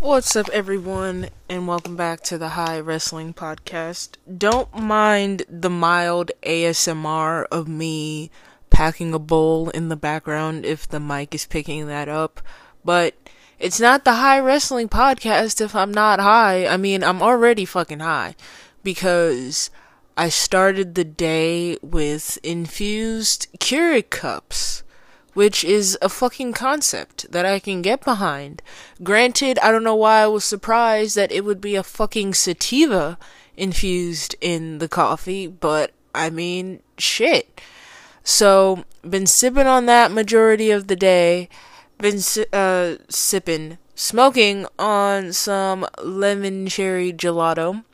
What's up, everyone, and welcome back to the High Wrestling Podcast. Don't mind the mild ASMR of me packing a bowl in the background if the mic is picking that up, but it's not the High Wrestling Podcast if I'm not high. I mean, I'm already fucking high because I started the day with infused Keurig cups which is a fucking concept that I can get behind. Granted, I don't know why I was surprised that it would be a fucking sativa infused in the coffee, but I mean, shit. So, been sipping on that majority of the day. Been uh, sipping, smoking on some lemon cherry gelato.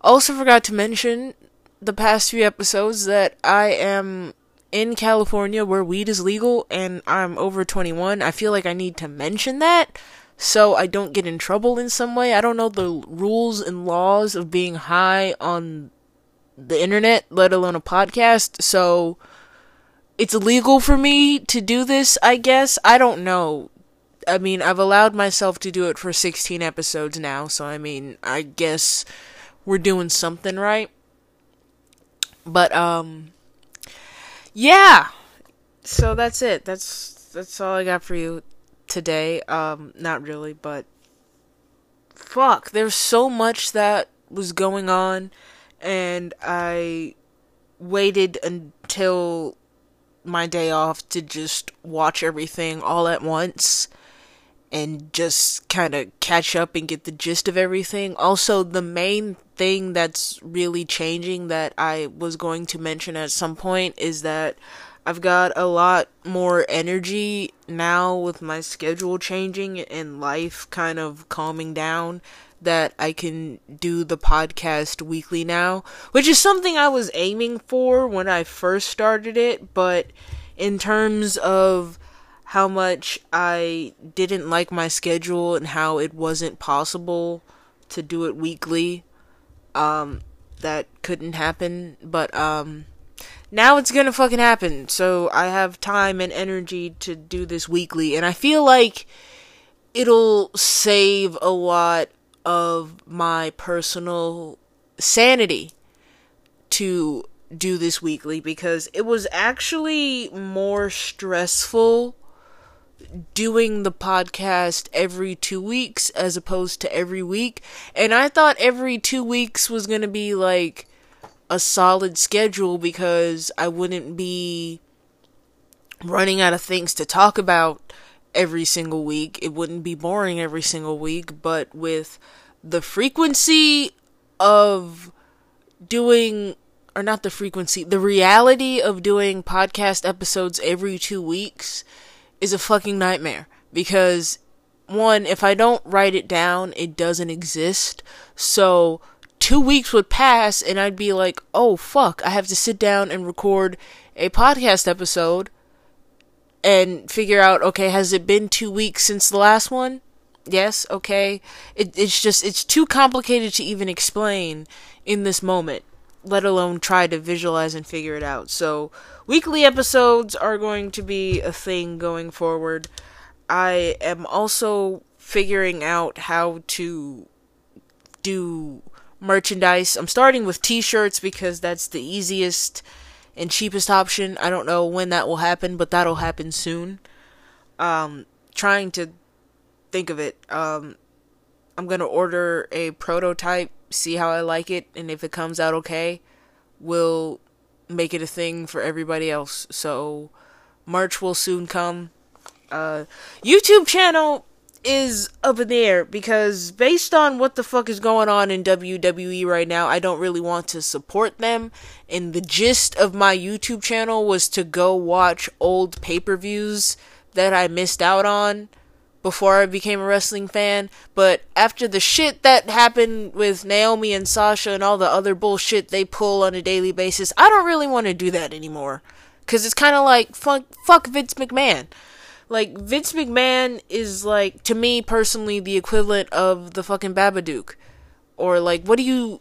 Also, forgot to mention the past few episodes that I am in California where weed is legal and I'm over 21, I feel like I need to mention that so I don't get in trouble in some way. I don't know the rules and laws of being high on the internet, let alone a podcast, so it's illegal for me to do this, I guess. I don't know. I mean, I've allowed myself to do it for 16 episodes now, so I mean, I guess we're doing something right. But um yeah. So that's it. That's that's all I got for you today. Um, not really, but fuck, there's so much that was going on, and I waited until my day off to just watch everything all at once and just kind of catch up and get the gist of everything. Also, the main thing that's really changing that I was going to mention at some point is that I've got a lot more energy now with my schedule changing and life kind of calming down that I can do the podcast weekly now, which is something I was aiming for when I first started it, but in terms of how much I didn't like my schedule and how it wasn't possible to do it weekly. Um, that couldn't happen, but um, now it's gonna fucking happen. So I have time and energy to do this weekly, and I feel like it'll save a lot of my personal sanity to do this weekly because it was actually more stressful doing the podcast every two weeks as opposed to every week. And I thought every two weeks was going to be like a solid schedule because I wouldn't be running out of things to talk about every single week. It wouldn't be boring every single week. But with the frequency of doing or not the frequency, the reality of doing podcast episodes every two weeks is a fucking nightmare because one, if I don't write it down, it doesn't exist. So two weeks would pass and I'd be like, oh fuck, I have to sit down and record a podcast episode and figure out, okay, has it been two weeks since the last one? Yes, okay. It, it's just, it's too complicated to even explain in this moment let alone try to visualize and figure it out. So, weekly episodes are going to be a thing going forward. I am also figuring out how to do merchandise. I'm starting with t shirts because that's the easiest and cheapest option. I don't know when that will happen, but that'll happen soon. Um, trying to think of it. Um, I'm gonna order a prototype see how I like it, and if it comes out okay, we'll make it a thing for everybody else. So, March will soon come. Uh, YouTube channel is up in the air because based on what the fuck is going on in WWE right now, I don't really want to support them. And the gist of my YouTube channel was to go watch old pay per views that I missed out on before I became a wrestling fan, but after the shit that happened with Naomi and Sasha and all the other bullshit they pull on a daily basis, I don't really want to do that anymore. Cause it's kind of like fuck, fuck Vince McMahon. Like Vince McMahon is like to me personally the equivalent of the fucking Babadook, or like what do you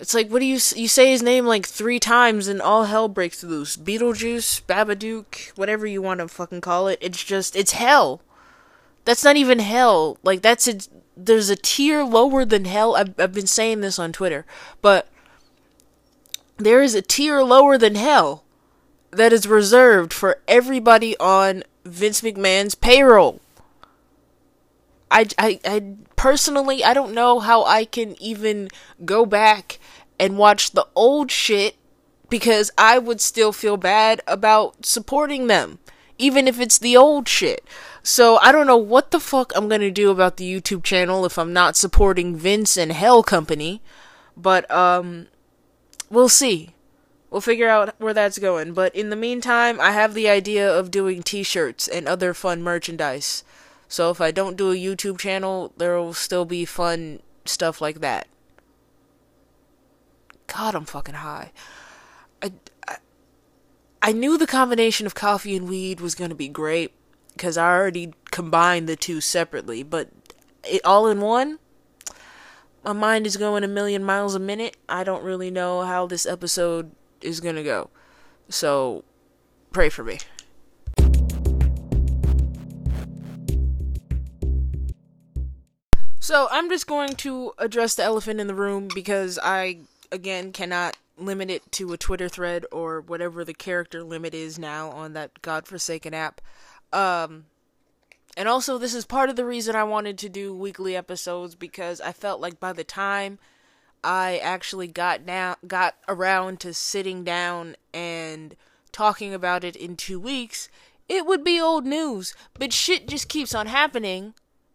it's like, what do you you say his name like three times and all hell breaks loose? Beetlejuice, Babadook, whatever you want to fucking call it. It's just it's hell. That's not even hell. Like that's a there's a tier lower than hell. I've I've been saying this on Twitter, but there is a tier lower than hell that is reserved for everybody on Vince McMahon's payroll. I, I, I personally, I don't know how I can even go back and watch the old shit because I would still feel bad about supporting them, even if it's the old shit. So I don't know what the fuck I'm gonna do about the YouTube channel if I'm not supporting Vince and Hell Company, but um, we'll see. We'll figure out where that's going. But in the meantime, I have the idea of doing t-shirts and other fun merchandise. So if I don't do a YouTube channel, there will still be fun stuff like that. God, I'm fucking high. I, I, I knew the combination of coffee and weed was going to be great because I already combined the two separately, but it all in one, my mind is going a million miles a minute. I don't really know how this episode is going to go. So, pray for me. So, I'm just going to address the elephant in the room because I, again, cannot limit it to a Twitter thread or whatever the character limit is now on that godforsaken app. Um, and also, this is part of the reason I wanted to do weekly episodes because I felt like by the time I actually got down, got around to sitting down and talking about it in two weeks, it would be old news. But shit just keeps on happening,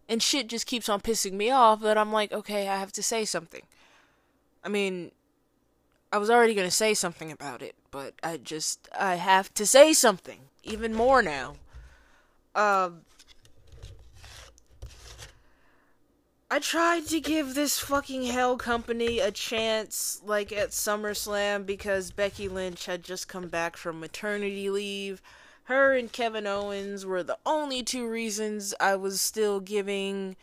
and shit just keeps on pissing me off that I'm like, okay, I have to say something. I mean, I was already gonna say something about it, but I just I have to say something even more now. Um. I tried to give this fucking hell company a chance, like at SummerSlam, because Becky Lynch had just come back from maternity leave. Her and Kevin Owens were the only two reasons I was still giving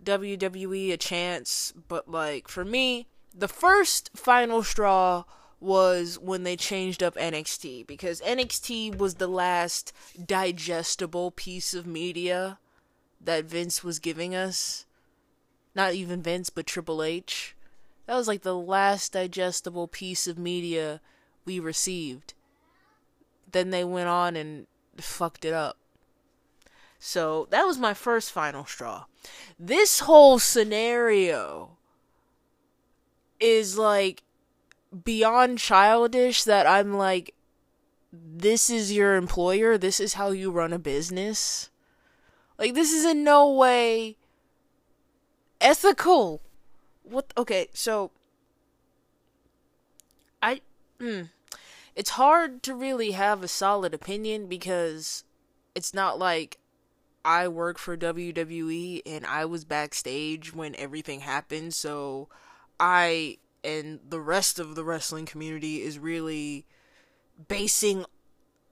WWE a chance. But, like, for me, the first final straw was when they changed up NXT, because NXT was the last digestible piece of media that Vince was giving us not even Vince, but Triple H. That was like the last digestible piece of media we received. Then they went on and fucked it up. So that was my first final straw. This whole scenario is like beyond childish that I'm like, this is your employer, this is how you run a business. Like, this is in no way ethical. What? Okay, so I. Mm, it's hard to really have a solid opinion because it's not like I work for WWE and I was backstage when everything happened, so I and the rest of the wrestling community is really basing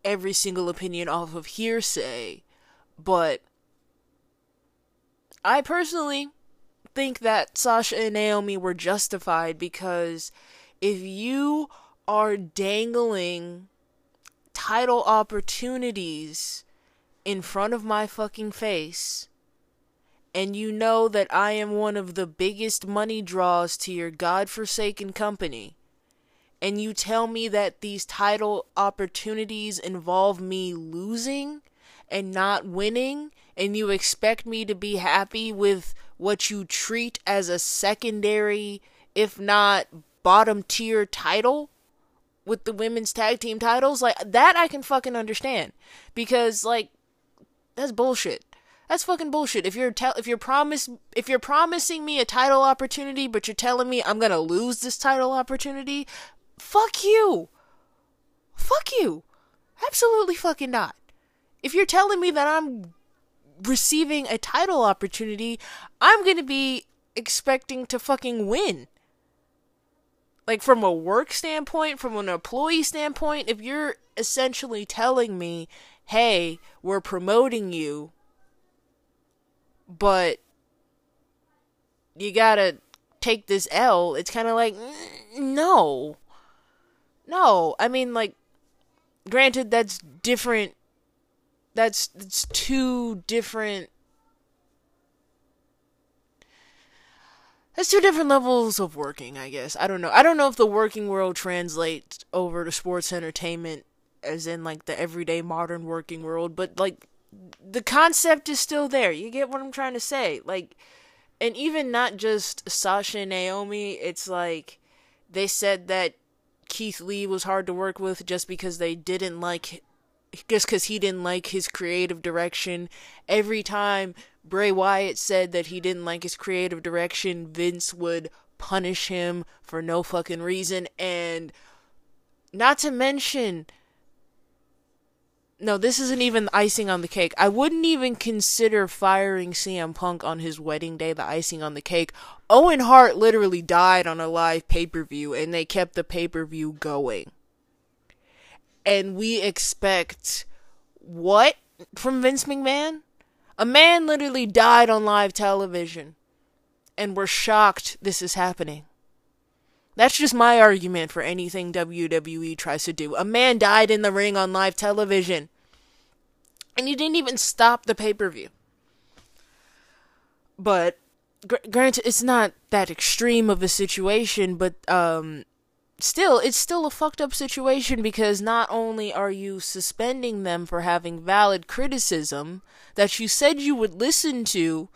every single opinion off of hearsay. But I personally think that Sasha and Naomi were justified because if you are dangling title opportunities in front of my fucking face. And you know that I am one of the biggest money draws to your godforsaken company, and you tell me that these title opportunities involve me losing and not winning, and you expect me to be happy with what you treat as a secondary, if not bottom tier title with the women's tag team titles, like that I can fucking understand. Because like that's bullshit. That's fucking bullshit. If you're tell if you're promise if you're promising me a title opportunity but you're telling me I'm to lose this title opportunity, fuck you. Fuck you. Absolutely fucking not. If you're telling me that I'm receiving a title opportunity, I'm to be expecting to fucking win. Like, from a work standpoint, from an employee standpoint, if you're essentially telling me, hey, we're promoting you, but you gotta take this L, it's kind of like, mm, no. No. I mean, like, granted, that's different that's it's two different That's two different levels of working, I guess. I don't know. I don't know if the working world translates over to sports entertainment as in like the everyday modern working world, but like the concept is still there. You get what I'm trying to say? Like and even not just Sasha and Naomi, it's like they said that Keith Lee was hard to work with just because they didn't like just because he didn't like his creative direction. Every time Bray Wyatt said that he didn't like his creative direction, Vince would punish him for no fucking reason. And not to mention, no, this isn't even the icing on the cake. I wouldn't even consider firing CM Punk on his wedding day the icing on the cake. Owen Hart literally died on a live pay per view, and they kept the pay per view going. And we expect what from Vince McMahon? A man literally died on live television, and we're shocked this is happening. That's just my argument for anything WWE tries to do. A man died in the ring on live television. And you didn't even stop the pay per view. But, gr- granted, it's not that extreme of a situation, but um, still, it's still a fucked up situation because not only are you suspending them for having valid criticism that you said you would listen to,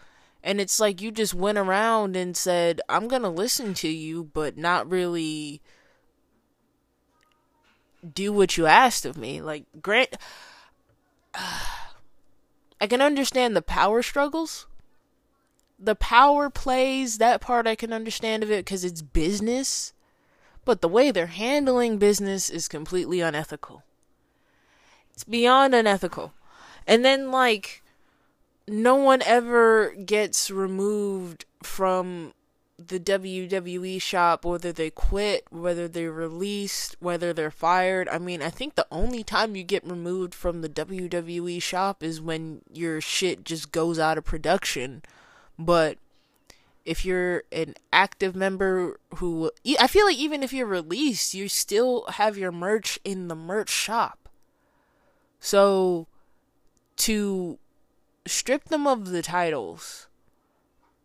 and it's like you just went around and said, I'm gonna listen to you, but not really do what you asked of me. Like, grant. I can understand the power struggles. The power plays, that part I can understand of it because it's business. But the way they're handling business is completely unethical. It's beyond unethical. And then, like, no one ever gets removed from the WWE shop, whether they quit, whether they're released, whether they're fired. I mean, I think the only time you get removed from the WWE shop is when your shit just goes out of production. But if you're an active member who, I feel like even if you're released, you still have your merch in the merch shop. So, to strip them of the titles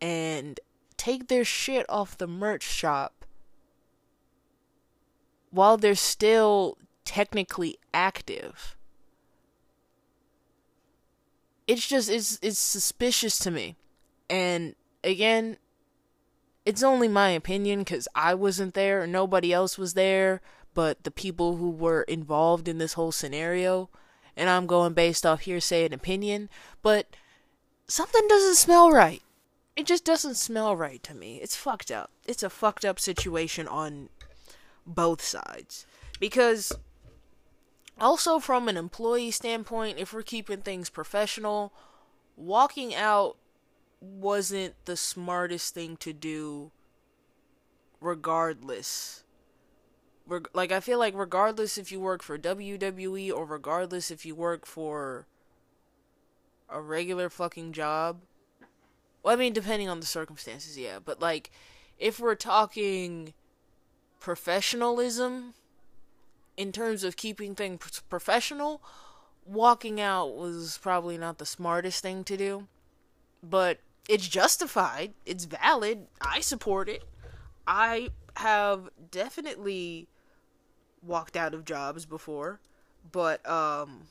and take their shit off the merch shop while they're still technically active. It's just it's it's suspicious to me. And again, it's only my opinion cuz I wasn't there, nobody else was there, but the people who were involved in this whole scenario and I'm going based off hearsay and opinion, but something doesn't smell right it just doesn't smell right to me. It's fucked up. It's a fucked up situation on both sides. Because also from an employee standpoint, if we're keeping things professional, walking out wasn't the smartest thing to do regardless. Like I feel like regardless if you work for WWE or regardless if you work for a regular fucking job, well, I mean, depending on the circumstances, yeah. But like, if we're talking professionalism in terms of keeping things professional, walking out was probably not the smartest thing to do. But it's justified. It's valid. I support it. I have definitely walked out of jobs before, but um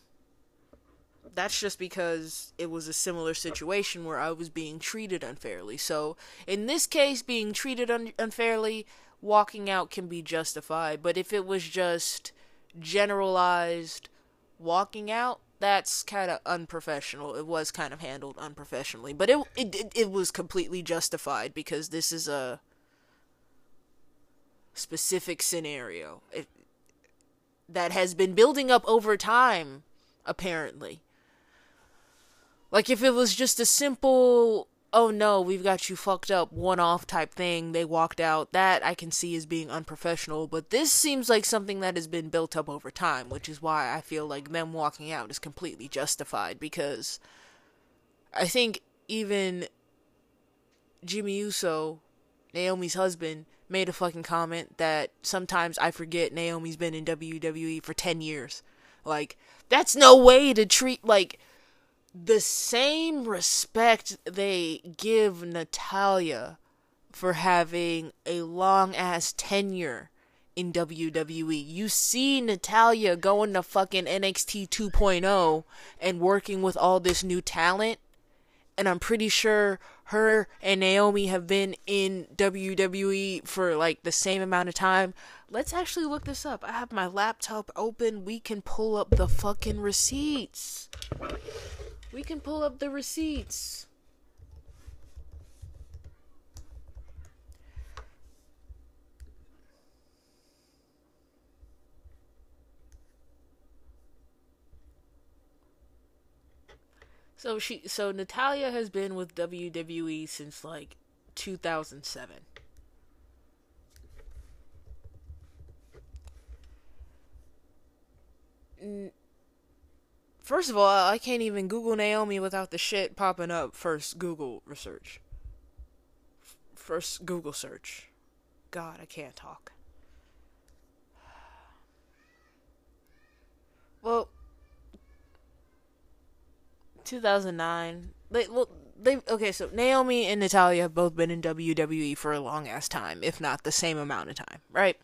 that's just because it was a similar situation where I was being treated unfairly. So, in this case, being treated un- unfairly, walking out can be justified. But if it was just generalized walking out, that's kind of unprofessional. It was kind of handled unprofessionally, but it, it it was completely justified because this is a specific scenario it, that has been building up over time apparently like if it was just a simple oh no, we've got you fucked up one off type thing, they walked out, that I can see as being unprofessional, but this seems like something that has been built up over time, which is why I feel like them walking out is completely justified because I think even Jimmy Uso, Naomi's husband, made a fucking comment that sometimes I forget Naomi's been in WWE for 10 years. Like, that's no way to treat, like, the same respect they give Natalya for having a long ass tenure in WWE. You see Natalya going to fucking NXT 2.0 and working with all this new talent. And I'm pretty sure her and Naomi have been in WWE for like the same amount of time. Let's actually look this up. I have my laptop open. We can pull up the fucking receipts. We can pull up the receipts. So she so Natalya has been with WWE since like 2007. First of all, I can't even Google Naomi without the shit popping up first Google research. First Google search. God, I can't talk. Well, 2009. They well they okay. So Naomi and Natalya have both been in WWE for a long ass time, if not the same amount of time, right?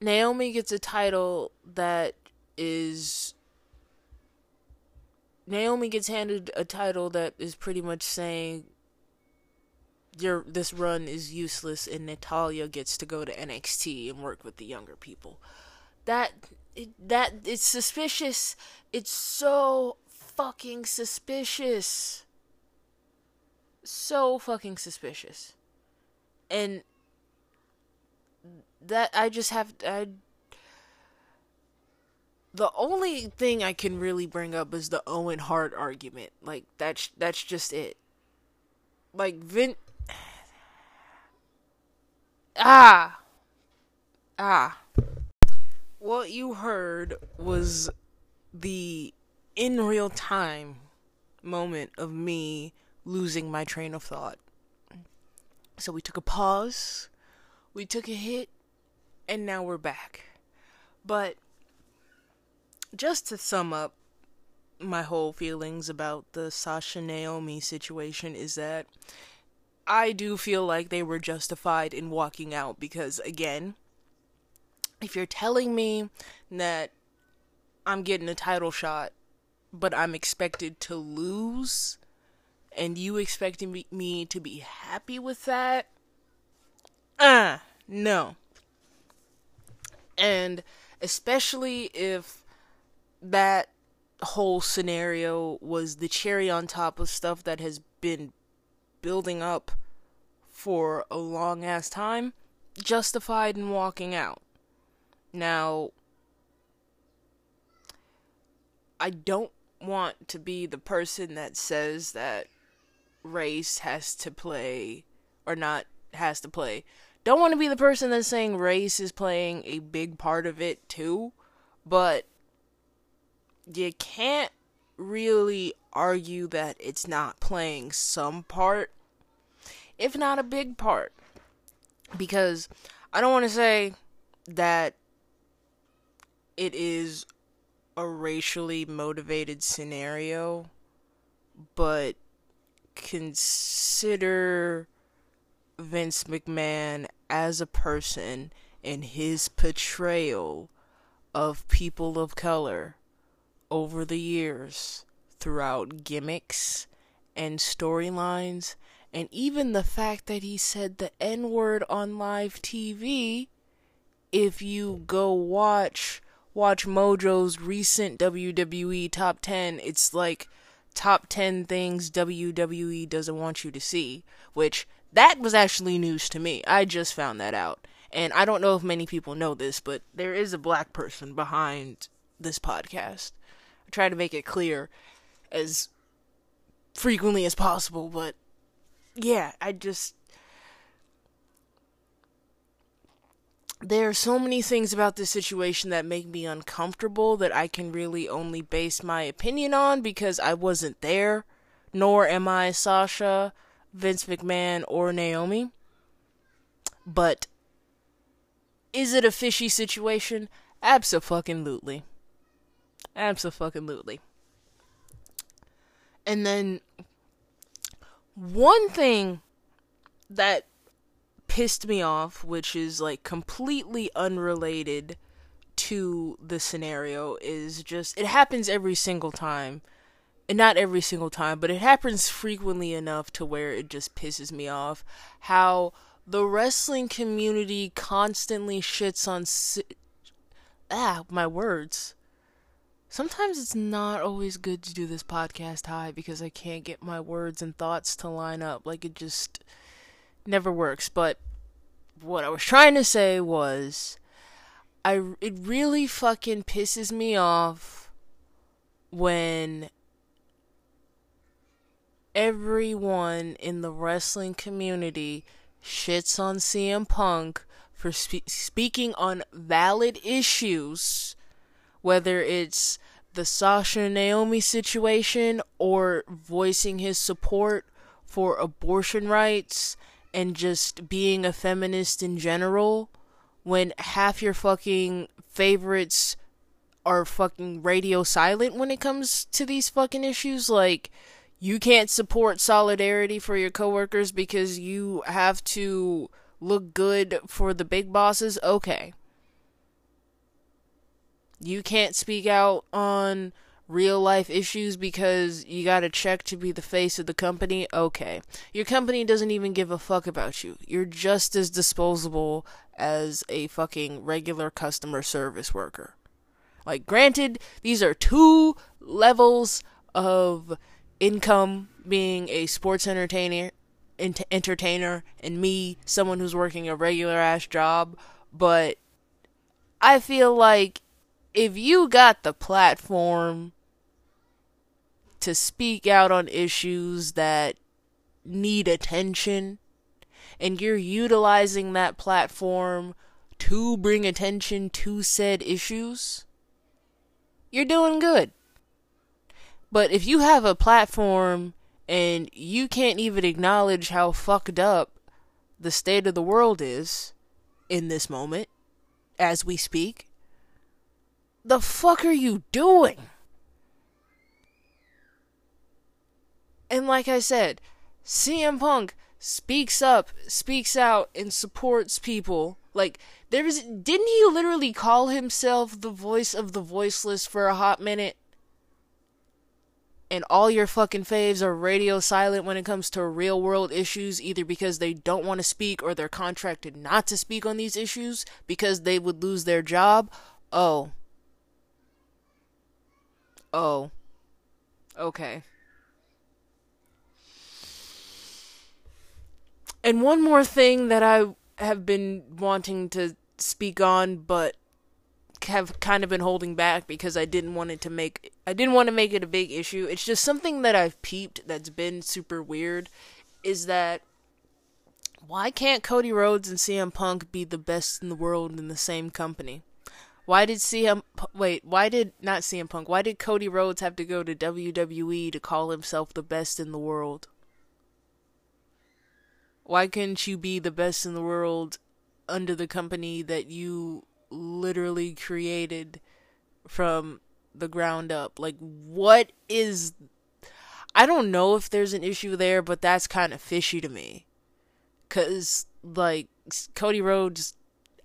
Naomi gets a title that is Naomi gets handed a title that is pretty much saying your this run is useless and Natalya gets to go to NXT and work with the younger people that that it's suspicious. It's so fucking suspicious. So fucking suspicious. And that I just have I the only thing I can really bring up is the Owen Hart argument. Like that's that's just it. Like Vin Ah. Ah what you heard was the in real time moment of me losing my train of thought. So we took a pause, we took a hit, and now we're back. But just to sum up my whole feelings about the Sasha Naomi situation is that I do feel like they were justified in walking out because again, if you're telling me that I'm getting a title shot, but I'm expected to lose, and you expecting me to be happy with that, uh, no. And especially if that whole scenario was the cherry on top of stuff that has been building up for a long ass time, justified in walking out. Now, I don't want to be the person that says that race has to play or not has to play. Don't want to be the person that's saying race is playing a big part of it too, but you can't really argue that it's not playing some part, if not a big part. Because I don't want to say that it is a racially motivated scenario, but consider Vince McMahon as a person and his portrayal of people of color over the years throughout gimmicks and storylines and even the fact that he said the N word on live TV. If you go watch WatchMojo's recent WWE top 10, it's like top 10 things WWE doesn't want you to see, which that was actually news to me. I just found that out. And I don't know if many people know this, but there is a black person behind this podcast. I try to make it clear as frequently as possible, but yeah, I just there are so many things about this situation that make me uncomfortable that I can really only base my opinion on because I wasn't there, nor am I Sasha, Vince McMahon, or Naomi. But is it a fishy situation? Absolutely. Absolutely. And then one thing that pissed me off, which is like completely unrelated to the scenario, is just it happens every single time. And not every single time, but it happens frequently enough to where it just pisses me off. How the wrestling community constantly shits on. Si- ah, my words. Sometimes it's not always good to do this podcast high because I can't get my words and thoughts to line up. Like, it just never works. But what I was trying to say was I it really fucking pisses me off when everyone in the wrestling community shits on CM Punk for spe- speaking on valid issues whether it's the Sasha Naomi situation or voicing his support for abortion rights and just being a feminist in general when half your fucking favorites are fucking radio silent when it comes to these fucking issues like you can't support solidarity for your coworkers because you have to look good for the big bosses okay you can't speak out on real life issues because you got a check to be the face of the company, okay. Your company doesn't even give a fuck about you. You're just as disposable as a fucking regular customer service worker. Like, granted, these are two levels of income being a sports entertainer ent- entertainer and me someone who's working a regular ass job but i feel like if you got the platform to speak out on issues that need attention and you're utilizing that platform to bring attention to said issues, you're doing good. But if you have a platform and you can't even acknowledge how fucked up the state of the world is in this moment, as we speak, the fuck are you doing? And like I said, CM Punk speaks up, speaks out, and supports people. Like there is, didn't he literally call himself the voice of the voiceless for a hot minute? And all your fucking faves are radio silent when it comes to real world issues, either because they don't want to speak or they're contracted not to speak on these issues because they would lose their job. Oh. Oh. Okay. And one more thing that I have been wanting to speak on, but have kind of been holding back because I didn't want it to make I didn't want to make it a big issue. It's just something that I've peeped that's been super weird is that why can't Cody Rhodes and CM Punk be the best in the world in the same company? Why did CM wait, why did not CM Punk, why did Cody Rhodes have to go to WWE to call himself the best in the world? Why couldn't you be the best in the world under the company that you literally created from the ground up? Like, what is. I don't know if there's an issue there, but that's kind of fishy to me. Because, like, Cody Rhodes.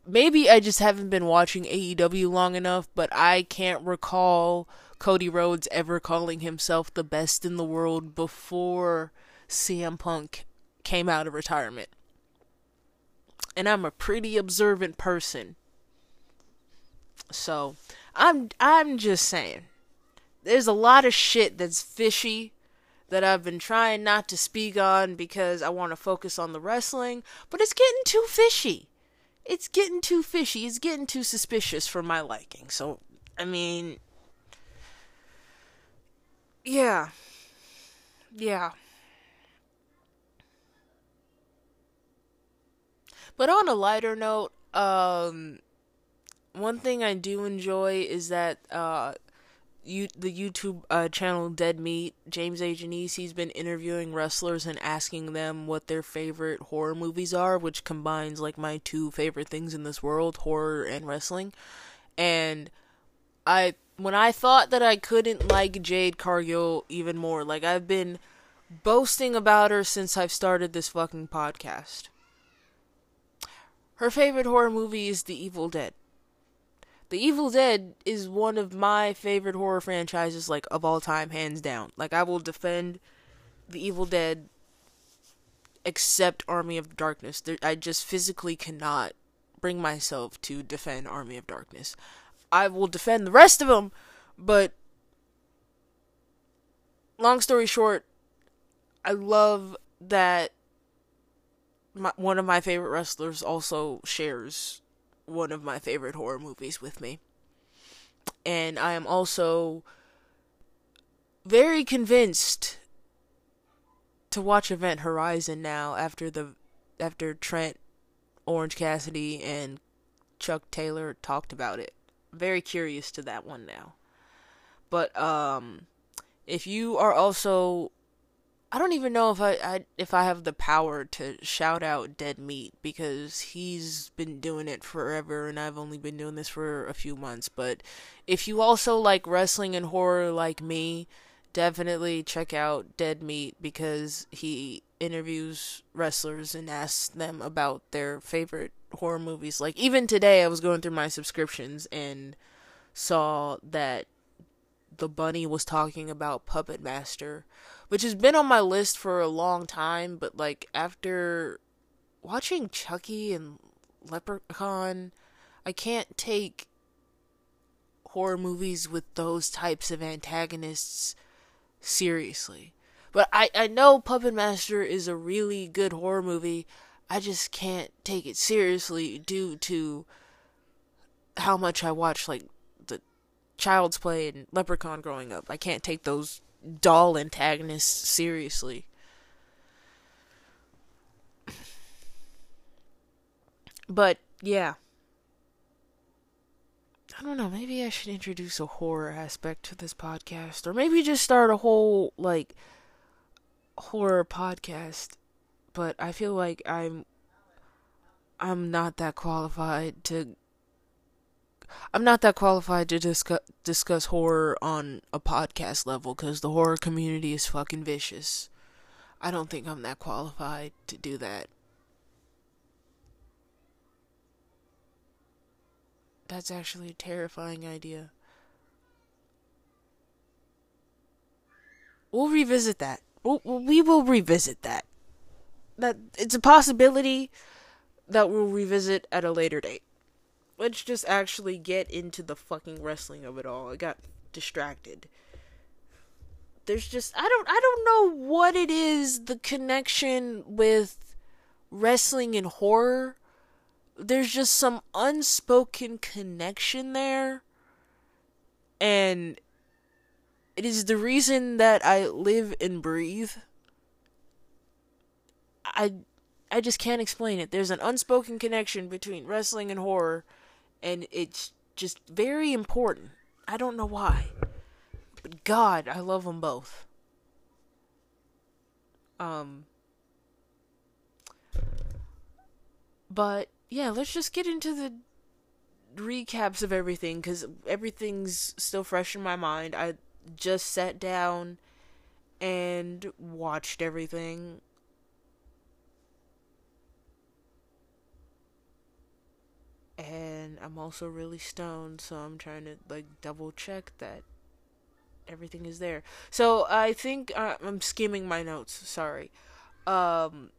Maybe I just haven't been watching AEW long enough, but I can't recall Cody Rhodes ever calling himself the best in the world before CM Punk came out of retirement. And I'm a pretty observant person. So, I'm I'm just saying. There's a lot of shit that's fishy that I've been trying not to speak on because I want to focus on the wrestling, but it's getting too fishy. It's getting too fishy. It's getting too suspicious for my liking. So, I mean, yeah. Yeah. But on a lighter note, um, one thing I do enjoy is that uh, you the YouTube uh, channel Dead Meat, James A. Janisse, he's been interviewing wrestlers and asking them what their favorite horror movies are, which combines like my two favorite things in this world, horror and wrestling. And I when I thought that I couldn't like Jade Cargill even more, like I've been boasting about her since I've started this fucking podcast. Her favorite horror movie is The Evil Dead. The Evil Dead is one of my favorite horror franchises, like of all time, hands down. Like I will defend The Evil Dead, except Army of Darkness. There, I just physically cannot bring myself to defend Army of Darkness. I will defend the rest of them, but long story short, I love that my, one of my favorite wrestlers also shares one of my favorite horror movies with me. And I am also very convinced to watch Event Horizon now after the after Trent Orange Cassidy and Chuck Taylor talked about it. Very curious to that one now. But um if you are also I don't even know if I, I if I have the power to shout out Dead Meat because he's been doing it forever and I've only been doing this for a few months. But if you also like wrestling and horror like me, definitely check out Dead Meat because he interviews wrestlers and asks them about their favorite horror movies. Like even today I was going through my subscriptions and saw that the bunny was talking about Puppet Master which has been on my list for a long time, but like after watching Chucky and Leprechaun, I can't take horror movies with those types of antagonists seriously. But I, I know Puppet Master is a really good horror movie. I just can't take it seriously due to how much I watch like the Child's Play and Leprechaun growing up. I can't take those doll antagonists seriously. But yeah. I don't know, maybe I should introduce a horror aspect to this podcast or maybe just start a whole like horror podcast. But I feel like I'm I'm not that qualified to I'm not that qualified to discuss discuss horror on a podcast level because the horror community is fucking vicious. I don't think I'm that qualified to do that. That's actually a terrifying idea. We'll revisit that. We'll, we will revisit that. That it's a possibility that we'll revisit at a later date let's just actually get into the fucking wrestling of it all. I got distracted. There's just I don't I don't know what it is the connection with wrestling and horror. There's just some unspoken connection there. And it is the reason that I live and breathe. I I just can't explain it. There's an unspoken connection between wrestling and horror and it's just very important. I don't know why. But God, I love them both. Um But yeah, let's just get into the recaps of everything cuz everything's still fresh in my mind. I just sat down and watched everything and I'm also really stoned, so I'm trying to like double check that everything is there. So I think uh, I'm skimming my notes. Sorry. Um,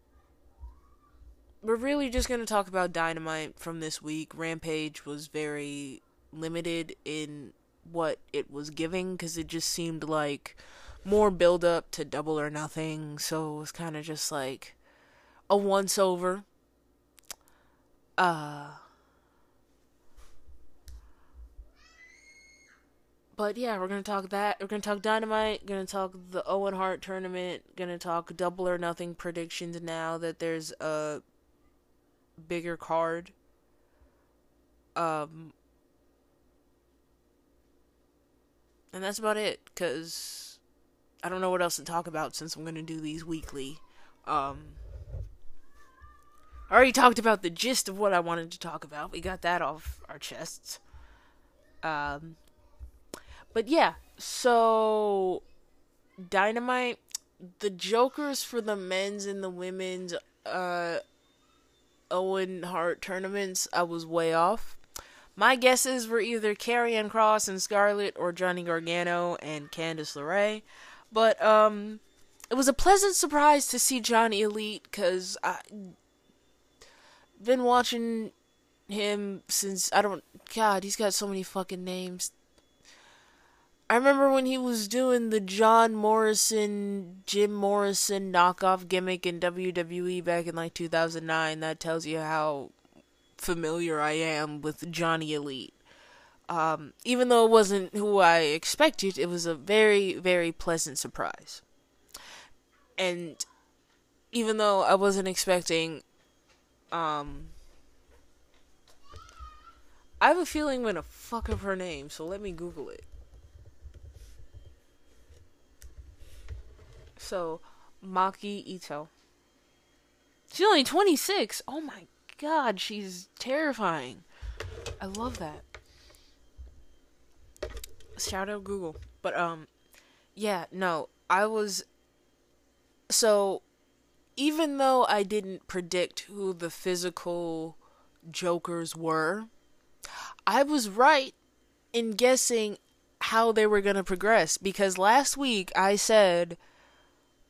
we're really just gonna talk about Dynamite from this week. Rampage was very limited in what it was giving because it just seemed like more build up to Double or Nothing. So it was kind of just like a once over. Uh but yeah, we're gonna talk that. We're gonna talk Dynamite. Gonna talk the Owen Hart tournament. Gonna talk Double or Nothing predictions now that there's a bigger card. Um, and that's about it. Cause I don't know what else to talk about since I'm gonna do these weekly. Um, I already talked about the gist of what I wanted to talk about. We got that off our chests. Um but yeah, so Dynamite, the Jokers for the men's and the women's uh Owen Hart tournaments, I was way off. My guesses were either Karrion Kross and Scarlett or Johnny Gargano and Candice LeRae. But um it was a pleasant surprise to see Johnny Elite cuz I been watching him since I don't god, he's got so many fucking names. I remember when he was doing the John Morrison, Jim Morrison knockoff gimmick in WWE back in like 2009. That tells you how familiar I am with Johnny Elite. Um, even though it wasn't who I expected, it was a very, very pleasant surprise. And even though I wasn't expecting, um, I have a feeling I'm gonna fuck up her name, so let me Google it. So, Maki Itoh. She's only 26. Oh my god, she's terrifying. I love that. Shout out Google. But, um, yeah, no, I was. So, even though I didn't predict who the physical jokers were, I was right in guessing how they were going to progress because last week I said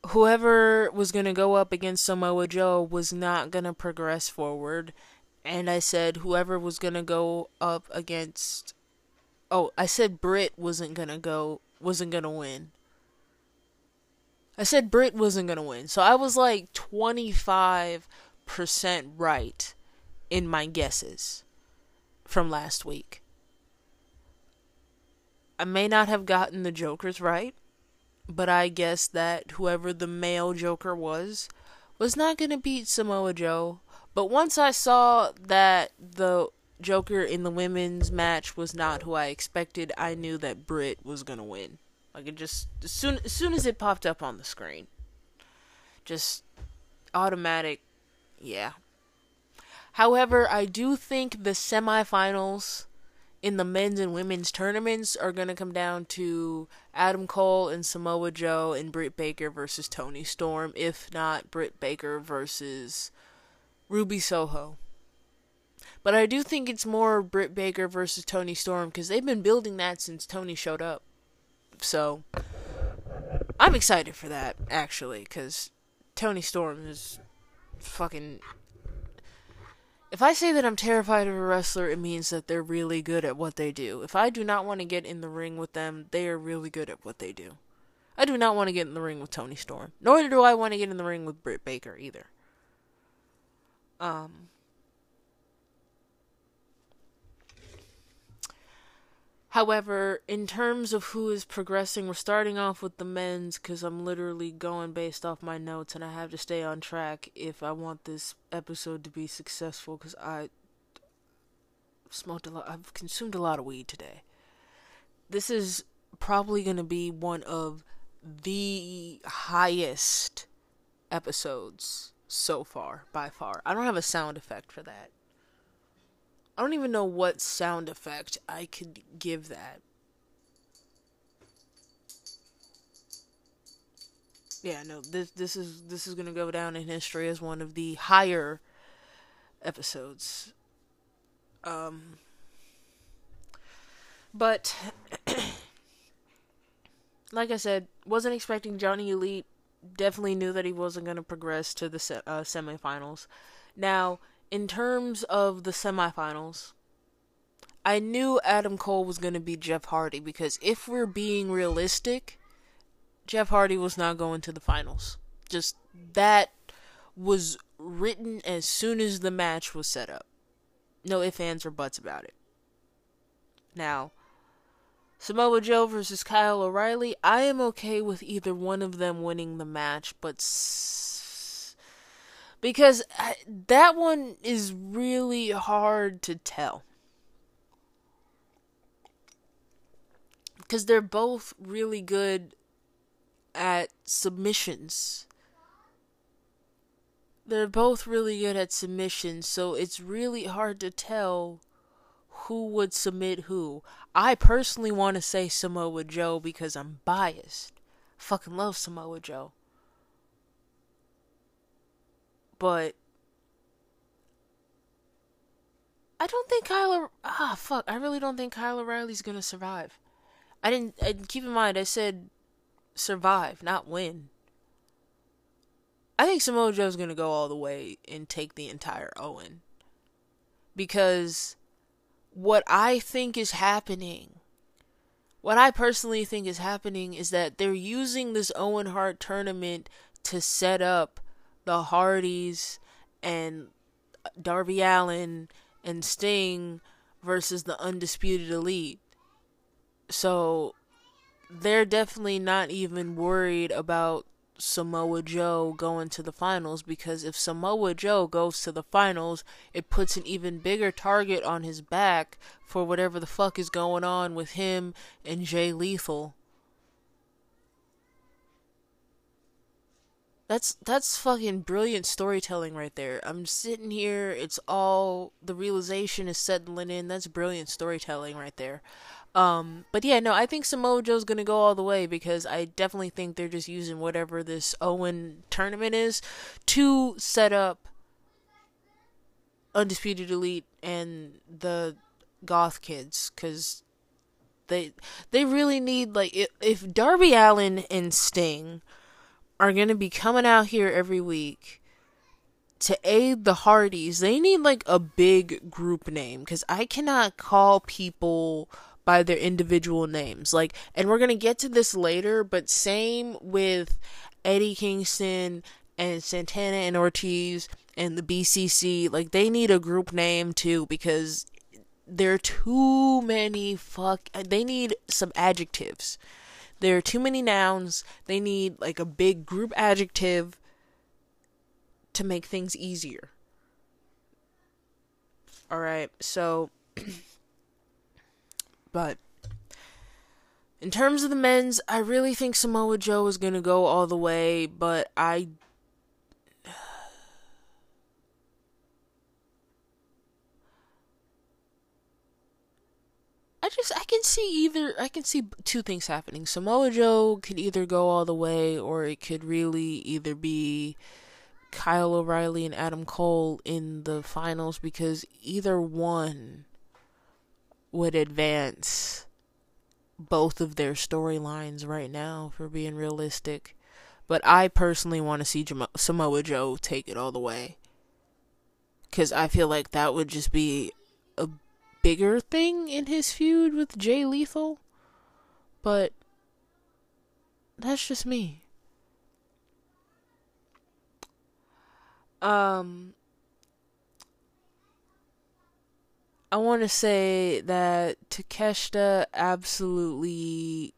whoever was going to go up against Samoa Joe was not going to progress forward. And I said whoever was going to go up against. Oh, I said Britt wasn't going to go, wasn't going to win. I said Britt wasn't going to win. So I was like 25% right in my guesses from last week. I may not have gotten the Jokers right, but I guess that whoever the male Joker was was not going to beat Samoa Joe. But once I saw that the Joker in the women's match was not who I expected, I knew that Britt was going to win. Like it just as soon as soon as it popped up on the screen. Just automatic yeah. However, I do think the semifinals in the men's and women's tournaments are going to come down to Adam Cole and Samoa Joe and Britt Baker versus Toni Storm, if not Britt Baker versus Ruby Soho. But I do think it's more Britt Baker versus Toni Storm because they've been building that since Toni showed up. So I'm excited for that actually because Toni Storm is fucking if I say that I'm terrified of a wrestler, it means that they're really good at what they do. If I do not want to get in the ring with them, they are really good at what they do. I do not want to get in the ring with Toni Storm. Nor do I want to get in the ring with Britt Baker either. Um However, in terms of who is progressing, we're starting off with the men's because I'm literally going based off my notes and I have to stay on track if I want this episode to be successful because I smoked a lot, I've consumed a lot of weed today. This is probably going to be one of the highest episodes so far, by far. I don't have a sound effect for that. I don't even know what sound effect I could give that. Yeah, no, this this is this is gonna go down in history as one of the higher episodes. Um, but like I said, wasn't expecting Johnny Elite. Definitely knew that he wasn't gonna progress to the se- uh, semifinals. Now in terms of the semifinals, I knew Adam Cole was going to be Jeff Hardy because if we're being realistic, Jeff Hardy was not going to the finals. Just that was written as soon as the match was set up. No ifs, ands, or buts about it. Now, Samoa Joe versus Kyle O'Reilly, I am okay with either one of them winning the match, but because uh, that one is really hard to tell. Because they're both really good at submissions. They're both really good at submissions, so it's really hard to tell who would submit who. I personally want to say Samoa Joe because I'm biased. Fucking love Samoa Joe. But I don't think Kyle. Ah, fuck. I really don't think Kyle O'Reilly's gonna survive. I didn't. Keep in mind, I said survive, not win. I think Samoa Joe's gonna go all the way and take the entire Owen. Because what I think is happening, what I personally think is happening, is that they're using this Owen Hart tournament to set up the Hardys and Darby Allin and Sting versus the Undisputed Elite. So they're definitely not even worried about Samoa Joe going to the finals because if Samoa Joe goes to the finals, it puts an even bigger target on his back for whatever the fuck is going on with him and Jay Lethal. That's that's fucking brilliant storytelling right there. I'm sitting here, it's all the realization is settling in. That's brilliant storytelling right there. Um, but yeah, no, I think Samoa Joe's gonna go all the way because I definitely think they're just using whatever this Owen tournament is to set up Undisputed Elite and the Goth Kids because they they really need like if, Darby Allin and Sting are going to be coming out here every week to aid the Hardys, they need like a big group name because I cannot call people by their individual names. Like, and we're going to get to this later, but same with Eddie Kingston and Santana and Ortiz and the BCC. Like, they need a group name too because there are too many fuck. They need some adjectives. There are too many nouns. They need like a big group adjective to make things easier. All right. So but in terms of the men's, I really think Samoa Joe is going to go all the way, but I I just I can see either I can see two things happening. Samoa Joe could either go all the way or it could really either be Kyle O'Reilly and Adam Cole in the finals because either one would advance both of their storylines right now for being realistic. But I personally want to see Samoa Joe take it all the way. Cuz I feel like that would just be a bigger thing in his feud with Jay Lethal. But that's just me. Um I want to say that Takeshita absolutely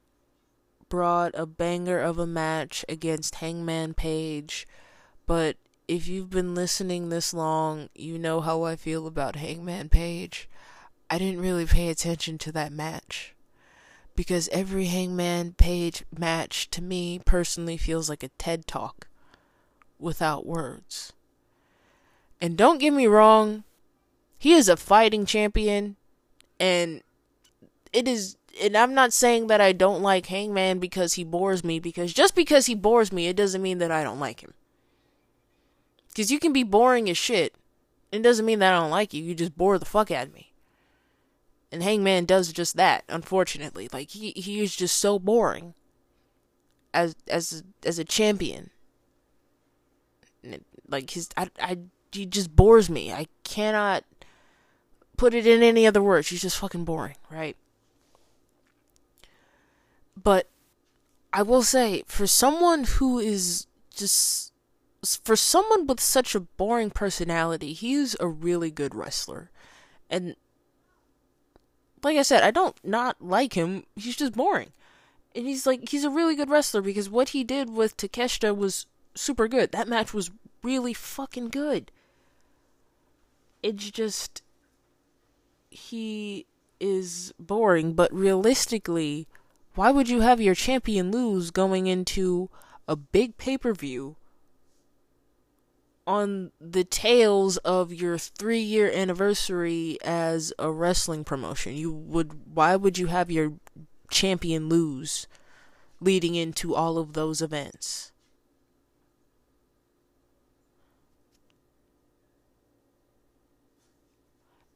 brought a banger of a match against Hangman Page, but if you've been listening this long, you know how I feel about Hangman Page. I didn't really pay attention to that match. Because every Hangman Page match to me personally feels like a TED Talk without words. And don't get me wrong, he is a fighting champion and it is and I'm not saying that I don't like Hangman because he bores me because just because he bores me it doesn't mean that I don't like him. Cuz you can be boring as shit. It doesn't mean that I don't like you. You just bore the fuck out of me. And Hangman does just that, unfortunately. Like he he is just so boring as as as a champion. Like his I I he just bores me. I cannot put it in any other words. He's just fucking boring, right? But I will say, for someone who is just for someone with such a boring personality, he's a really good wrestler. And like I said, I don't not like him. He's just boring. And he's like he's a really good wrestler because what he did with Takeshita was super good. That match was really fucking good. It's just he is boring, but realistically, why would you have your champion lose going into a big pay-per-view on the tails of your three year anniversary as a wrestling promotion. You would why would you have your champion lose leading into all of those events?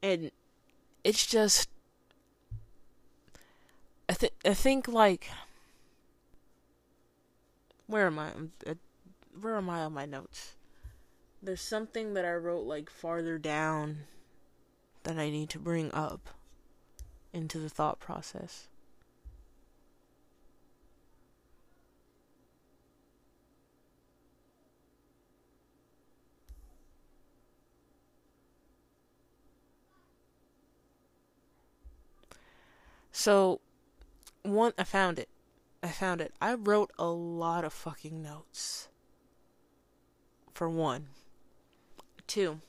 And it's just I think I think like where am I? Uh, where am I on my notes? There's something that I wrote like farther down that I need to bring up into the thought process. So, one, I found it. I found it. I wrote a lot of fucking notes. For one. Two.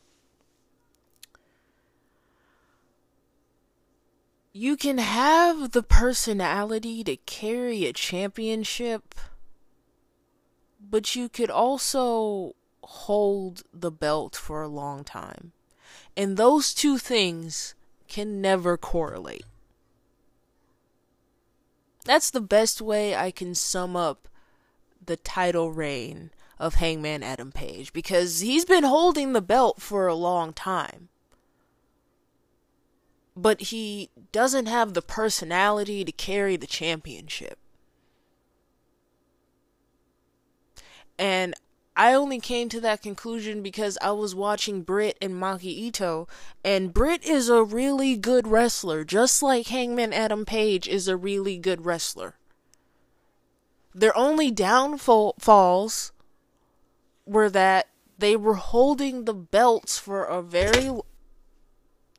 You can have the personality to carry a championship, but you could also hold the belt for a long time. And those two things can never correlate. That's the best way I can sum up the title reign of Hangman Adam Page because he's been holding the belt for a long time. But he doesn't have the personality to carry the championship. And I only came to that conclusion because I was watching Britt and Maki Itoh, and Britt is a really good wrestler, just like Hangman Adam Page is a really good wrestler. Their only downfalls were that they were holding the belts for a very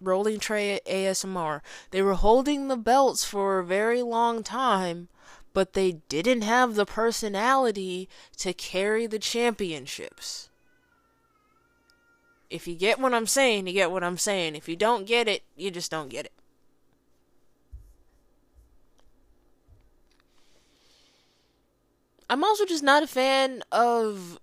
rolling tray ASMR. They were holding the belts for a very long time but they didn't have the personality to carry the championships. If you get what I'm saying, you get what I'm saying. If you don't get it, you just don't get it. I'm also just not a fan of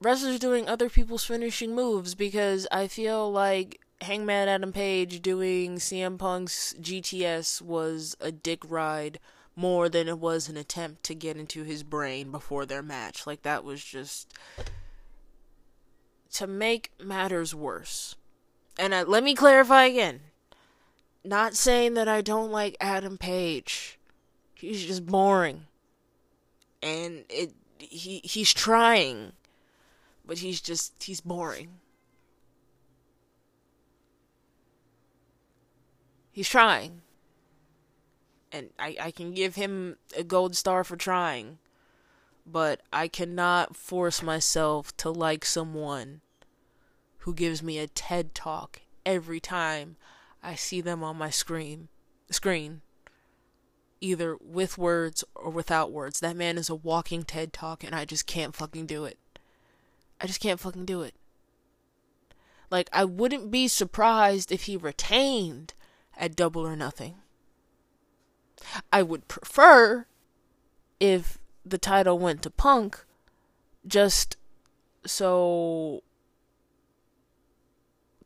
wrestlers doing other people's finishing moves because I feel like Hangman Adam Page doing CM Punk's GTS was a dick ride more than it was an attempt to get into his brain before their match. Like that was just to make matters worse. And I, let me clarify again. Not saying that I don't like Adam Page. He's just boring. And it he he's trying, but he's just he's boring. He's trying. And I, I can give him a gold star for trying. But I cannot force myself to like someone who gives me a TED talk every time I see them on my screen screen. Either with words or without words. That man is a walking TED talk and I just can't fucking do it. I just can't fucking do it. Like I wouldn't be surprised if he retained at double or nothing. I would prefer if the title went to Punk just so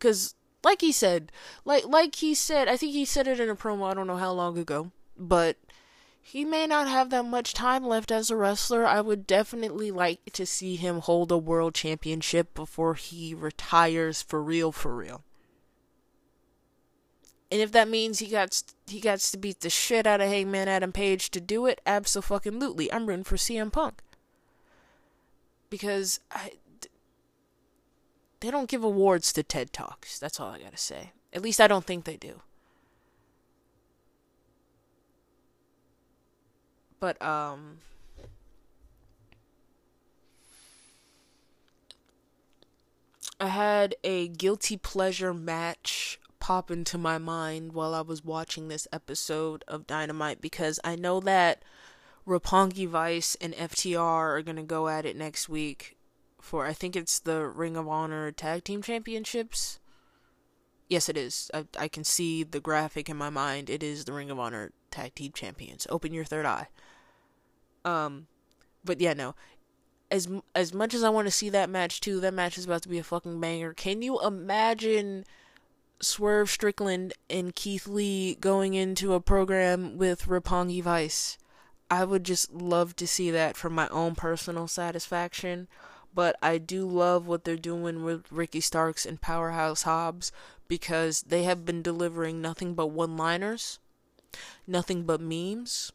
cuz like he said like like he said I think he said it in a promo I don't know how long ago but he may not have that much time left as a wrestler. I would definitely like to see him hold a world championship before he retires for real for real. And if that means he got he got to beat the shit out of Hangman Adam Page to do it, absolutely. I'm rooting for CM Punk because I they don't give awards to TED Talks. That's all I gotta say. At least I don't think they do. But um. I had a guilty pleasure match pop into my mind while I was watching this episode of Dynamite because I know that Roppongi Vice and FTR are going to go at it next week for I think it's the Ring of Honor Tag Team Championships. Yes, it is. I, I can see the graphic in my mind. It is the Ring of Honor Tag Team Champions. Open your third eye. Um, but yeah, no. as as much as I want to see that match too, that match is about to be a fucking banger. Can you imagine Swerve Strickland and Keith Lee going into a program with Roppongi Vice? I would just love to see that for my own personal satisfaction. But I do love what they're doing with Ricky Starks and Powerhouse Hobbs because they have been delivering nothing but one liners, nothing but memes,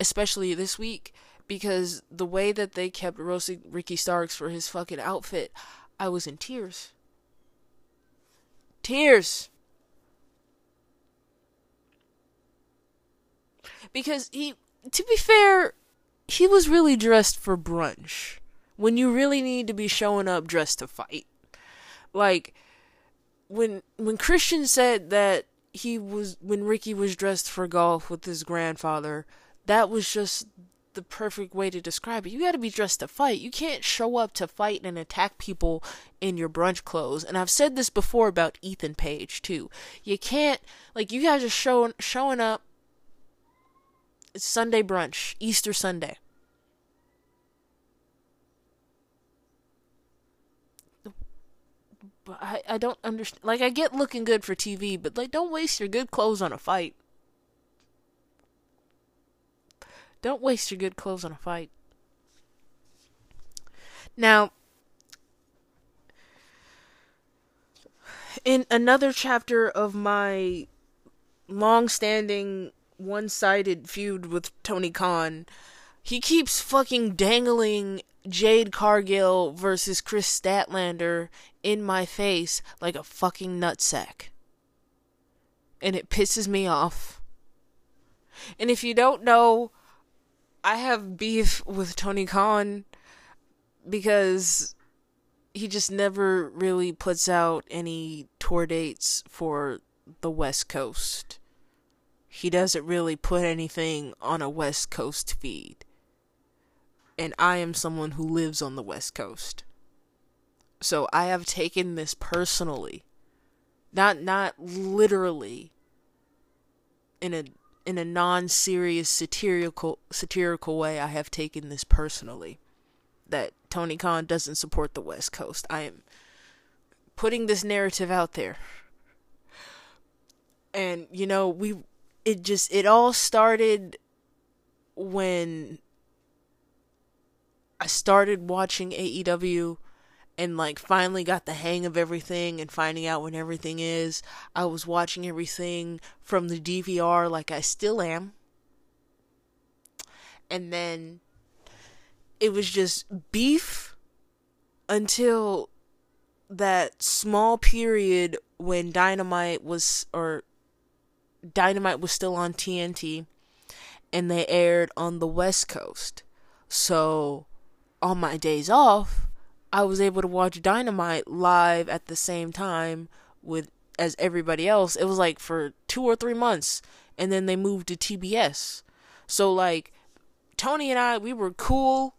especially this week because the way that they kept roasting Ricky Starks for his fucking outfit, I was in tears. Tears. Because he, to be fair, he was really dressed for brunch when you really need to be showing up dressed to fight. Like when when Christian said that he was when Ricky was dressed for golf with his grandfather, that was just the perfect way to describe it. You got to be dressed to fight. You can't show up to fight and attack people in your brunch clothes. And I've said this before about Ethan Page too. You can't like you guys are showing showing up. It's Sunday brunch, Easter Sunday. But I, I don't understand. Like, I get looking good for TV, but, like, don't waste your good clothes on a fight. Don't waste your good clothes on a fight. Now, in another chapter of my long standing one sided feud with Tony Khan, he keeps fucking dangling Jade Cargill versus Kris Statlander in my face like a fucking nutsack. And it pisses me off. And if you don't know, I have beef with Tony Khan because he just never really puts out any tour dates for the West Coast. He doesn't really put anything on a West Coast feed. And I am someone who lives on the West Coast. So I have taken this personally. Not not literally in a in a non-serious satirical satirical way I have taken this personally that Tony Khan doesn't support the West Coast. I am putting this narrative out there. And you know, we it just it all started when I started watching AEW and like finally got the hang of everything and finding out when everything is. I was watching everything from the DVR like I still am. And then it was just beef until that small period when Dynamite was or Dynamite was still on TNT and they aired on the West Coast. So on my days off, I was able to watch Dynamite live at the same time with as everybody else. It was like for 2 or 3 months and then they moved to TBS. So like Tony and I we were cool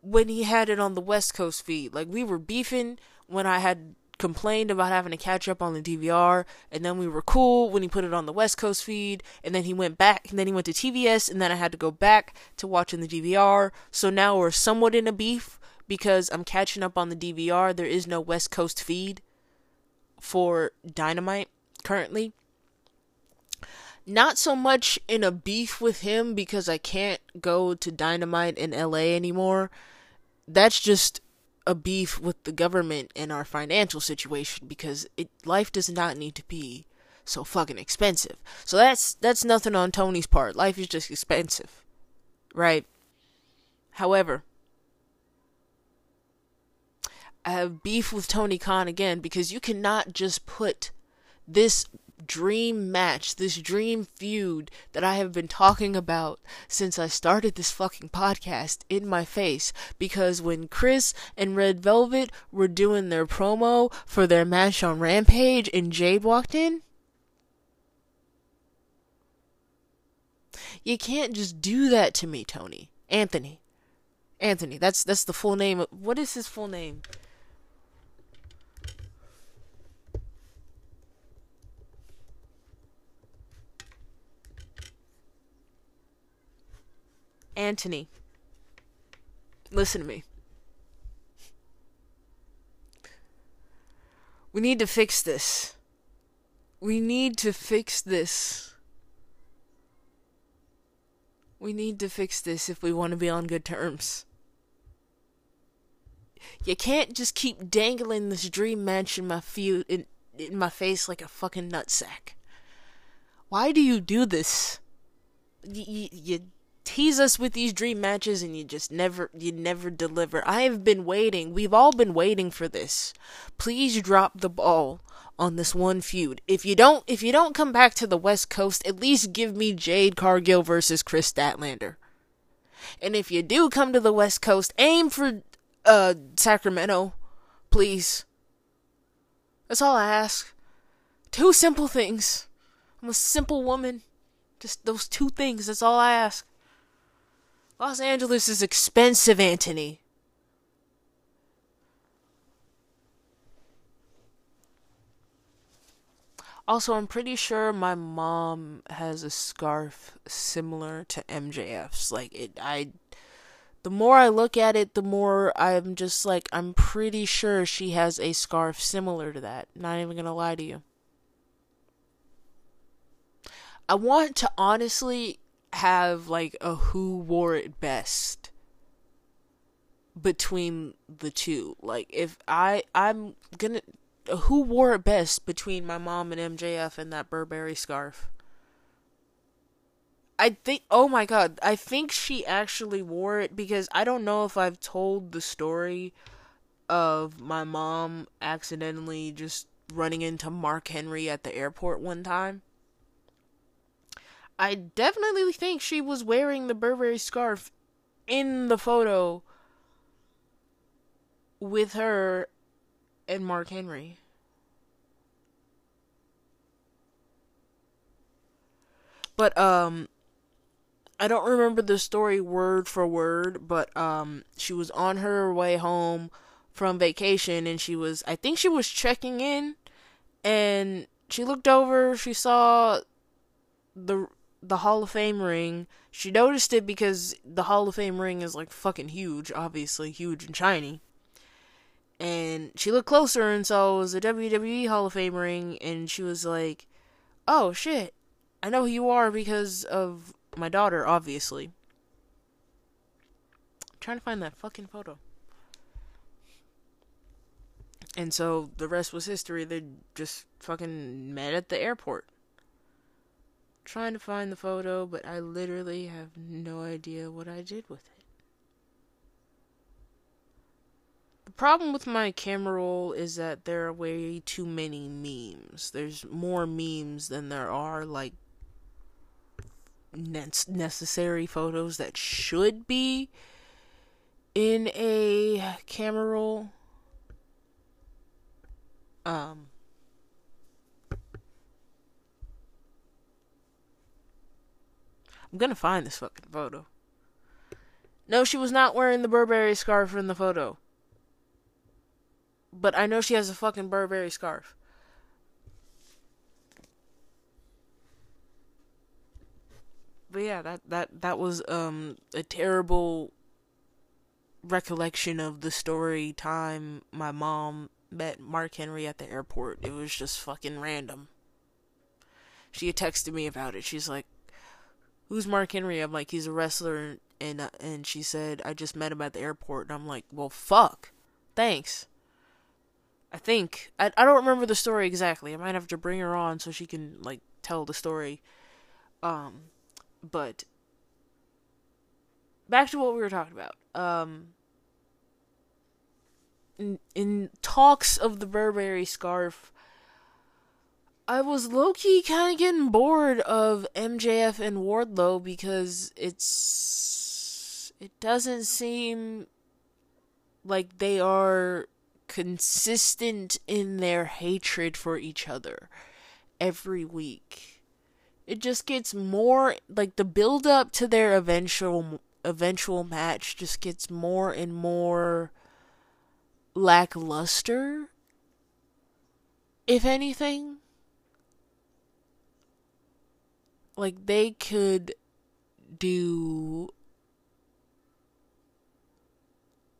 when he had it on the West Coast feed. Like we were beefing when I had complained about having to catch up on the DVR, and then we were cool when he put it on the West Coast feed, and then he went back, and then he went to TBS, and then I had to go back to watching the DVR. So now we're somewhat in a beef because I'm catching up on the DVR. There is no West Coast feed for Dynamite currently. Not so much in a beef with him because I can't go to Dynamite in LA anymore. That's just a beef with the government and our financial situation because it life does not need to be so fucking expensive. So that's that's nothing on Tony's part. Life is just expensive. Right? However, I have beef with Tony Khan again because you cannot just put this dream match, this dream feud that I have been talking about since I started this fucking podcast in my face. Because when Kris and Red Velvet were doing their promo for their match on Rampage and Jade walked in, you can't just do that to me, Tony. Anthony. Anthony, that's that's the full name. What is his full name? Anthony. Listen to me. We need to fix this. We need to fix this. We need to fix this if we want to be on good terms. You can't just keep dangling this dream match in my few in, in my face like a fucking nutsack. Why do you do this? You, you tease us with these dream matches and you just never you never deliver. I have been waiting. We've all been waiting for this. Please drop the ball on this one feud. If you don't if you don't come back to the West Coast, at least give me Jade Cargill versus Kris Statlander. And if you do come to the West Coast, aim for uh Sacramento, please. That's all I ask. Two simple things. I'm a simple woman. Just those two things, that's all I ask. Los Angeles is expensive, Anthony. Also, I'm pretty sure my mom has a scarf similar to MJF's. Like it I the more I look at it, the more I'm just like I'm pretty sure she has a scarf similar to that. Not even going to lie to you. I want to honestly have like a who wore it best between the two. Like if I I'm gonna who wore it best between my mom and MJF and that Burberry scarf. I think oh my god, I think she actually wore it because I don't know if I've told the story of my mom accidentally just running into Mark Henry at the airport one time. I definitely think she was wearing the Burberry scarf in the photo with her and Mark Henry. But um I don't remember the story word for word, but um she was on her way home from vacation and she was I think she was checking in and she looked over, she saw the the Hall of Fame ring. She noticed it because the Hall of Fame ring is like fucking huge, obviously huge and shiny. And she looked closer and saw it was a WWE Hall of Fame ring, and she was like, "Oh shit, I know who you are because of my daughter, obviously." I'm trying to find that fucking photo. And so the rest was history. They just fucking met at the airport trying to find the photo, but I literally have no idea what I did with it. The problem with my camera roll is that there are way too many memes. There's more memes than there are like necessary photos that should be in a camera roll. Um I'm gonna find this fucking photo. No, she was not wearing the Burberry scarf in the photo. But I know she has a fucking Burberry scarf. But yeah, that that that was um a terrible recollection of the story time my mom met Mark Henry at the airport. It was just fucking random. She had texted me about it. She's like, who's Mark Henry? I'm like, he's a wrestler, and uh, and she said I just met him at the airport, and I'm like, well, fuck, thanks. I think I I don't remember the story exactly. I might have to bring her on so she can like tell the story. Um, but back to what we were talking about. Um, in, in talks of the Burberry scarf, I was low key kind of getting bored of MJF and Wardlow because it's it doesn't seem like they are consistent in their hatred for each other every week. It just gets more like the build up to their eventual eventual match just gets more and more lackluster if anything like they could do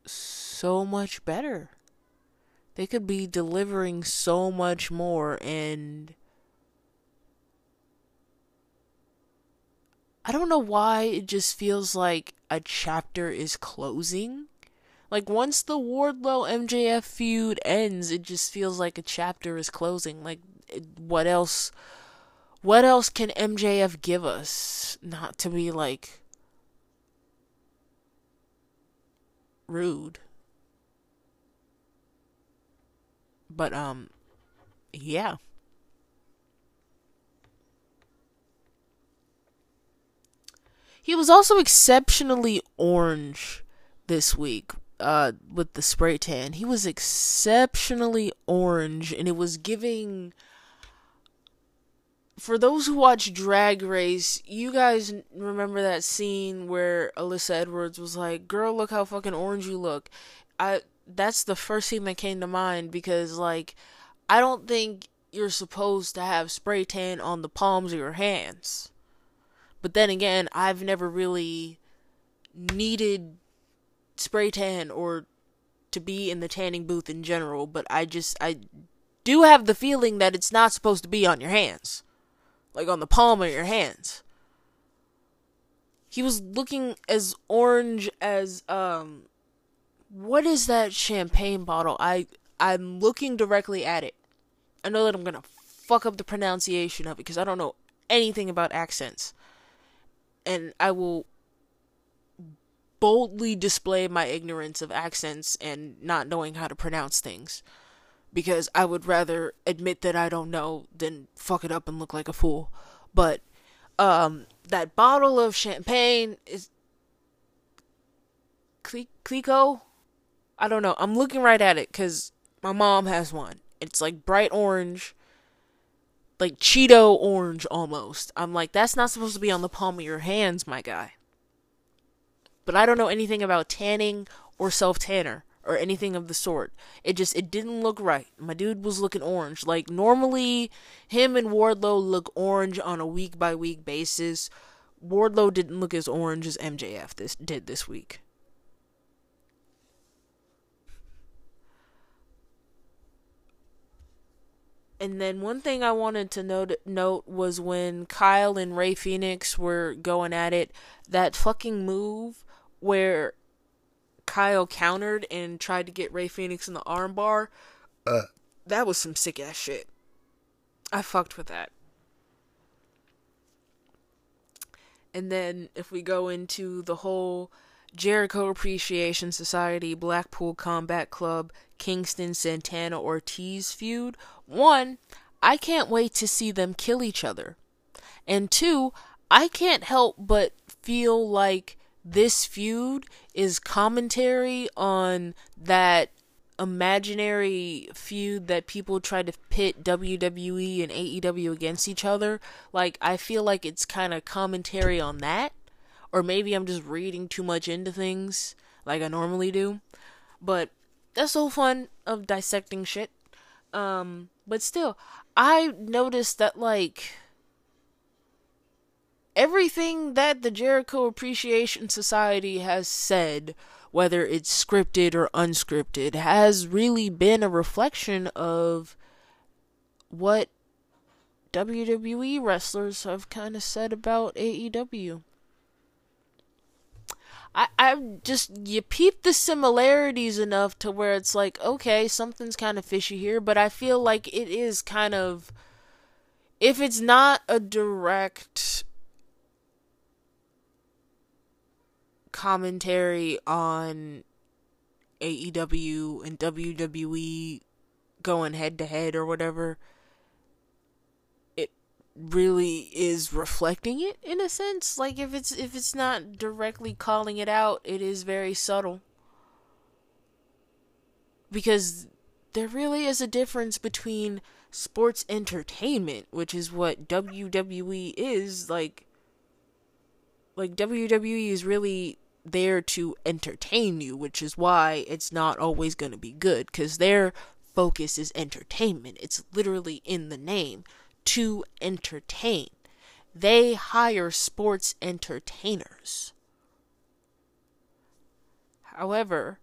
so much better. They could be delivering so much more and I don't know why it just feels like a chapter is closing. Like once the Wardlow MJF feud ends, it just feels like a chapter is closing. Like what else what else can MJF give us? Not to be like rude. But um yeah. He was also exceptionally orange this week uh, with the spray tan. He was exceptionally orange, and it was giving. For those who watch Drag Race, you guys remember that scene where Alyssa Edwards was like, "Girl, look how fucking orange you look." I that's the first thing that came to mind because like I don't think you're supposed to have spray tan on the palms of your hands. But then again, I've never really needed spray tan or to be in the tanning booth in general, but I just I do have the feeling that it's not supposed to be on your hands. Like on the palm of your hands. He was looking as orange as um what is that champagne bottle? I I'm looking directly at it. I know that I'm going to fuck up the pronunciation of it because I don't know anything about accents and I will boldly display my ignorance of accents and not knowing how to pronounce things because I would rather admit that I don't know than fuck it up and look like a fool. But um that bottle of champagne is Clicquot? I don't know. I'm looking right at it cuz my mom has one. It's like bright orange like Cheeto orange almost. I'm like, that's not supposed to be on the palm of your hands, my guy. But I don't know anything about tanning or self tanner or anything of the sort. It just it didn't look right. My dude was looking orange. Like normally him and Wardlow look orange on a week by week basis. Wardlow didn't look as orange as MJF this did this week. And then one thing I wanted to note note was when Kyle and Rey Fenix were going at it, that fucking move where Kyle countered and tried to get Rey Fenix in the armbar. Uh. That was some sick ass shit. I fucked with that. And then if we go into the whole Jericho Appreciation Society, Blackpool Combat Club, Kingston Santana Ortiz feud. One, I can't wait to see them kill each other. And two, I can't help but feel like this feud is commentary on that imaginary feud that people try to pit WWE and AEW against each other. Like, I feel like it's kind of commentary on that or maybe I'm just reading too much into things like I normally do. But that's so fun of dissecting shit. Um, but still, I noticed that like everything that the Jericho Appreciation Society has said, whether it's scripted or unscripted, has really been a reflection of what WWE wrestlers have kind of said about AEW. I, I just you peep the similarities enough to where it's like okay something's kind of fishy here but i feel like it is kind of if it's not a direct commentary on AEW and WWE going head to head or whatever it really is reflecting it in a sense. Like if it's if it's not directly calling it out it is very subtle. Because there really is a difference between sports entertainment which is what WWE is like like WWE is really there to entertain you which is why it's not always going to be good cuz their focus is entertainment it's literally in the name to entertain. They hire sports entertainers. However,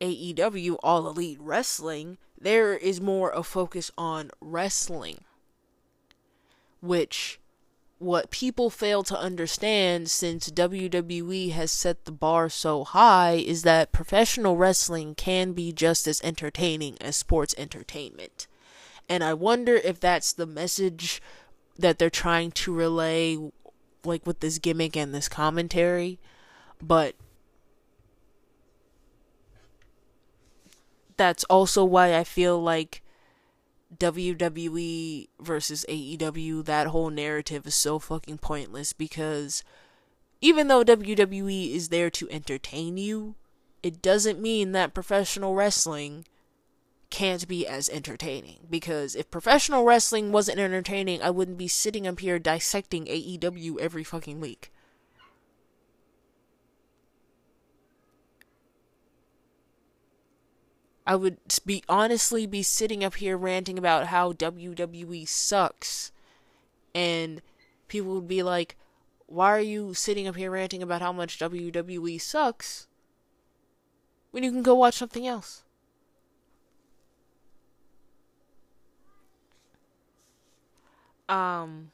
AEW, All Elite Wrestling, there is more a focus on wrestling. Which, what people fail to understand since WWE has set the bar so high is that professional wrestling can be just as entertaining as sports entertainment. And I wonder if that's the message that they're trying to relay, like with this gimmick and this commentary. But that's also why I feel like WWE versus AEW, that whole narrative is so fucking pointless because even though WWE is there to entertain you, it doesn't mean that professional wrestling can't be as entertaining. Because if professional wrestling wasn't entertaining, I wouldn't be sitting up here dissecting AEW every fucking week. I would be honestly be sitting up here ranting about how WWE sucks. And people would be like, why are you sitting up here ranting about how much WWE sucks when you can go watch something else? Um,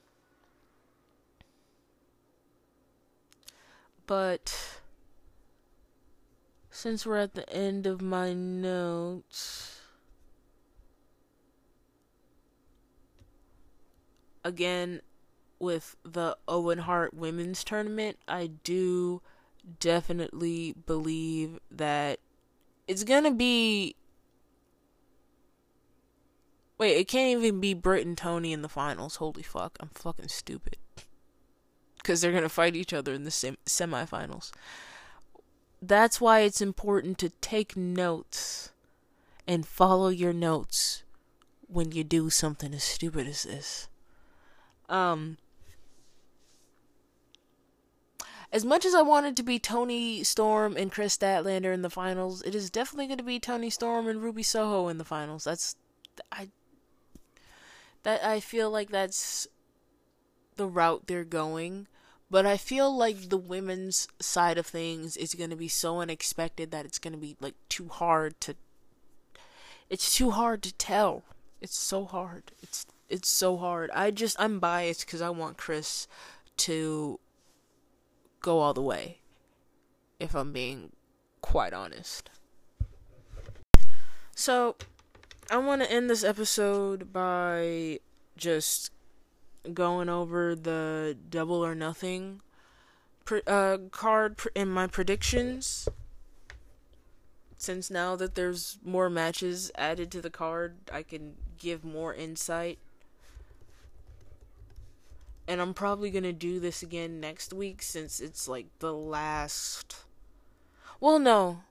but since we're at the end of my notes, again, with the Owen Hart women's tournament, I do definitely believe that it's gonna be. Wait, it can't even be Britt and Toni in the finals. Holy fuck, I'm fucking stupid. Because they're gonna fight each other in the sem- semifinals that's why it's important to take notes and follow your notes when you do something as stupid as this. Um, as much as I wanted to be Toni Storm and Kris Statlander in the finals, it is definitely going to be Toni Storm and Ruby Soho in the finals. That's I that I feel like that's the route they're going. But I feel like the women's side of things is going to be so unexpected that it's going to be like too hard to it's too hard to tell. It's so hard. It's it's so hard. I just I'm biased cuz I want Kris to go all the way. If I'm being quite honest. So, I want to end this episode by just going over the double or nothing pr- uh, card in my predictions. Since now that there's more matches added to the card, I can give more insight. And I'm probably going to do this again next week since it's like the last. Well, no.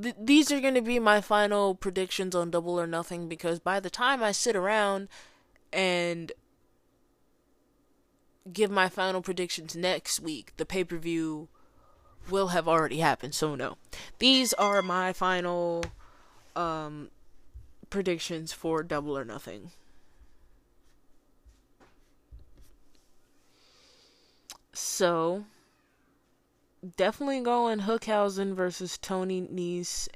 Th- these are going to be my final predictions on Double or Nothing because by the time I sit around and give my final predictions next week, the pay per view will have already happened. So no, these are my final um, predictions for Double or Nothing. So definitely going Hookhausen versus Tony Nese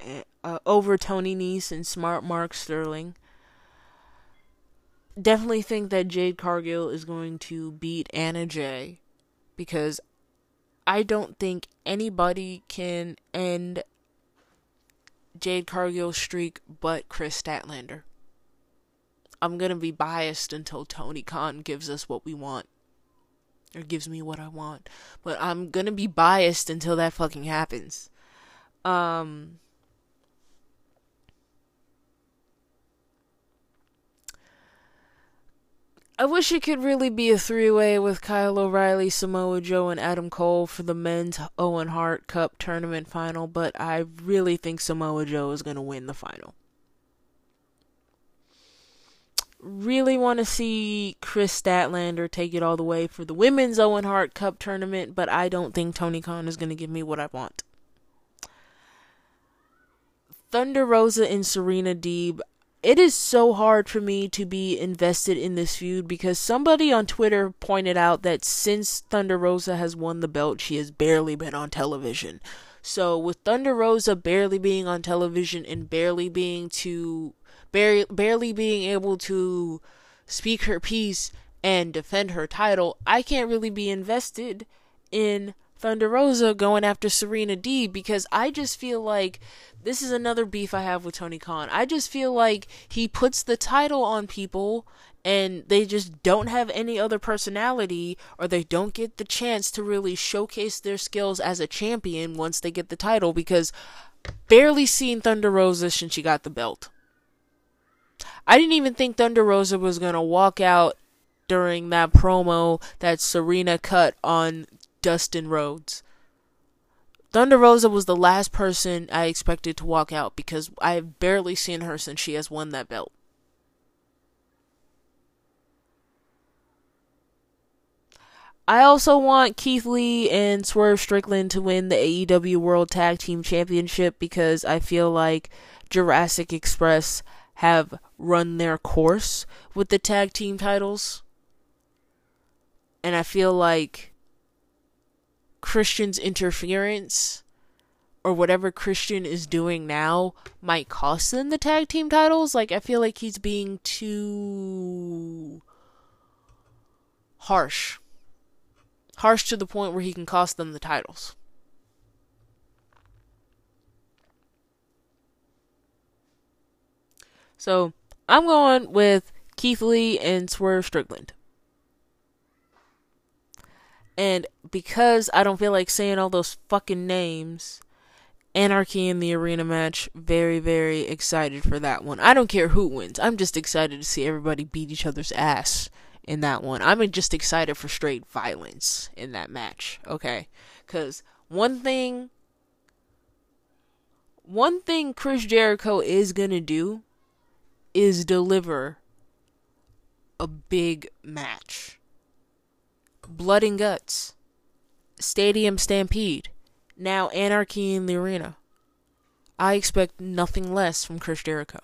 uh, over Tony Nese and Smart Mark Sterling definitely think that Jade Cargill is going to beat Anna Jay because I don't think anybody can end Jade Cargill's streak but Kris Statlander. I'm gonna be biased until Tony Khan gives us what we want. Or gives me what I want. But I'm gonna be biased until that fucking happens. Um I wish it could really be a three way with Kyle O'Reilly, Samoa Joe, and Adam Cole for the men's Owen Hart Cup tournament final, but I really think Samoa Joe is going to win the final. Really want to see Kris Statlander take it all the way for the women's Owen Hart Cup tournament, but I don't think Tony Khan is going to give me what I want. Thunder Rosa and Serena Deeb it is so hard for me to be invested in this feud because somebody on Twitter pointed out that since Thunder Rosa has won the belt, she has barely been on television. So with Thunder Rosa barely being on television and barely being to barely barely being able to speak her piece and defend her title, I can't really be invested in Thunder Rosa going after Serena Deeb because I just feel like this is another beef I have with Tony Khan. I just feel like he puts the title on people and they just don't have any other personality or they don't get the chance to really showcase their skills as a champion once they get the title because barely seen Thunder Rosa since she got the belt. I didn't even think Thunder Rosa was going to walk out during that promo that Serena cut on Dustin Rhodes. Thunder Rosa was the last person I expected to walk out because I've barely seen her since she has won that belt. I also want Keith Lee and Swerve Strickland to win the AEW World Tag Team Championship because I feel like Jurassic Express have run their course with the tag team titles. And I feel like Christian's interference or whatever Christian is doing now might cost them the tag team titles. Like, I feel like he's being too harsh harsh to the point where he can cost them the titles. So I'm going with Keith Lee and Swerve Strickland. And because I don't feel like saying all those fucking names, Anarchy in the Arena match, very, very excited for that one. I don't care who wins. I'm just excited to see everybody beat each other's ass in that one. I'm just excited for straight violence in that match, okay? Cuz one thing one thing Chris Jericho is to do is deliver a big match. Blood and guts. Stadium Stampede. Now Anarchy in the Arena. I expect nothing less from Chris Jericho.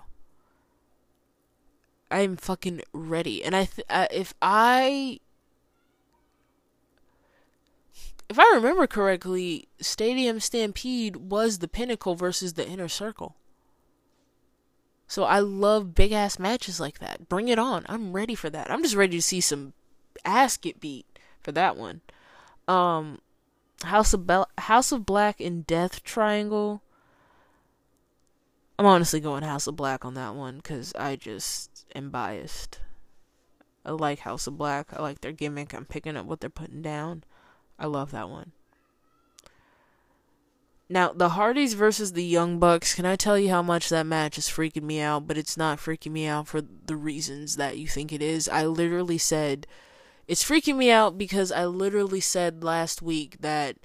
I'm fucking ready. And I, th- uh, if I, if I remember correctly, Stadium Stampede was the Pinnacle versus the Inner Circle. So I love big ass matches like that. Bring it on. I'm ready for that. I'm just ready to see some ass get beat for that one. Um, House of Be- House of Black and Death Triangle. I'm honestly going House of Black on that one because I just am biased. I like House of Black. I like their gimmick. I'm picking up what they're putting down. I love that one. Now, the Hardys versus the Young Bucks, can I tell you how much that match is freaking me out? But it's not freaking me out for the reasons that you think it is. I literally said, it's freaking me out because I literally said last week that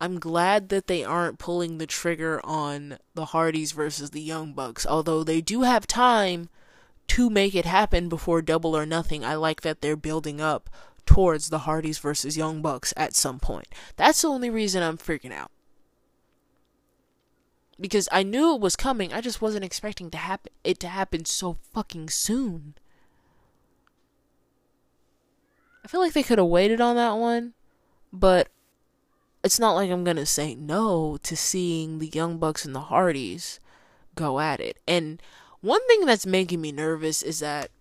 I'm glad that they aren't pulling the trigger on the Hardys versus the Young Bucks, although they do have time to make it happen before Double or Nothing. I like that they're building up towards the Hardys versus Young Bucks at some point. That's the only reason I'm freaking out. Because I knew it was coming, I just wasn't expecting to happen it to happen so fucking soon. I feel like they could have waited on that one, but it's not like I'm gonna say no to seeing the Young Bucks and the Hardys go at it. And one thing that's making me nervous is that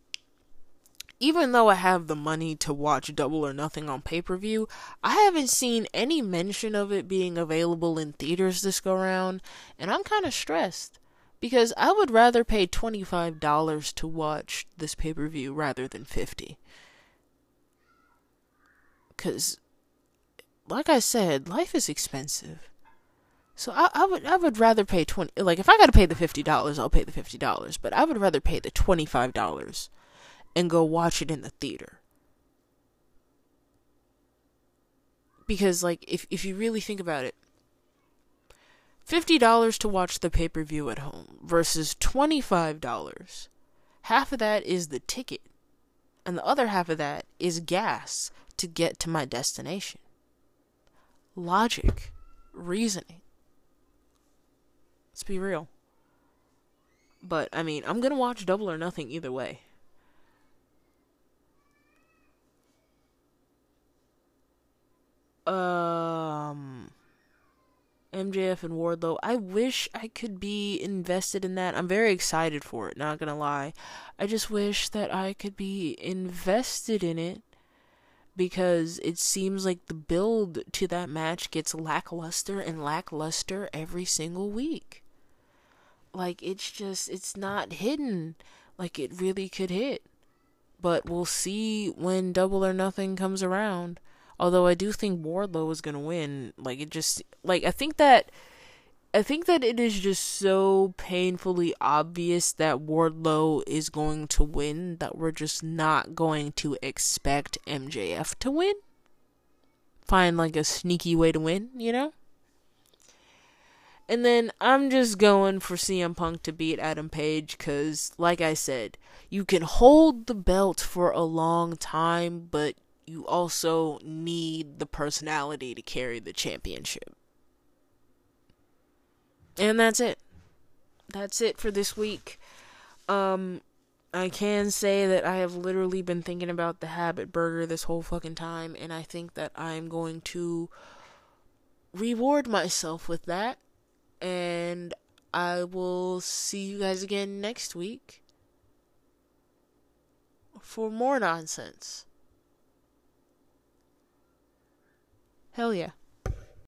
even though I have the money to watch Double or Nothing on pay per view, I haven't seen any mention of it being available in theaters this go round, and I'm kind of stressed because I would rather pay $25 to watch this pay per view rather than 50 Because like I said, life is expensive. So I, I would I would rather pay twenty like if I gotta pay the fifty dollars, I'll pay the fifty dollars. But I would rather pay the twenty five dollars and go watch it in the theater. Because like if if you really think about it, fifty dollars to watch the pay per view at home versus twenty five dollars. Half of that is the ticket, and the other half of that is gas to get to my destination logic, reasoning. Let's be real. But, I mean, I'm gonna watch Double or Nothing either way. Um. MJF and Wardlow. I wish I could be invested in that. I'm very excited for it, not gonna lie. I just wish that I could be invested in it because it seems like the build to that match gets lackluster and lackluster every single week. Like it's just it's not hidden like it really could hit. But we'll see when Double or Nothing comes around. Although I do think Wardlow is gonna win. Like it just like I think that I think that it is just so painfully obvious that Wardlow is going to win that we're just not going to expect MJF to win. Find like a sneaky way to win, you know? And then I'm just going for CM Punk to beat Adam Page because, like I said, you can hold the belt for a long time, but you also need the personality to carry the championship. And that's it. That's it for this week. Um, I can say that I have literally been thinking about the Habit Burger this whole fucking time, and I think that I'm going to reward myself with that. And I will see you guys again next week for more nonsense. Hell yeah.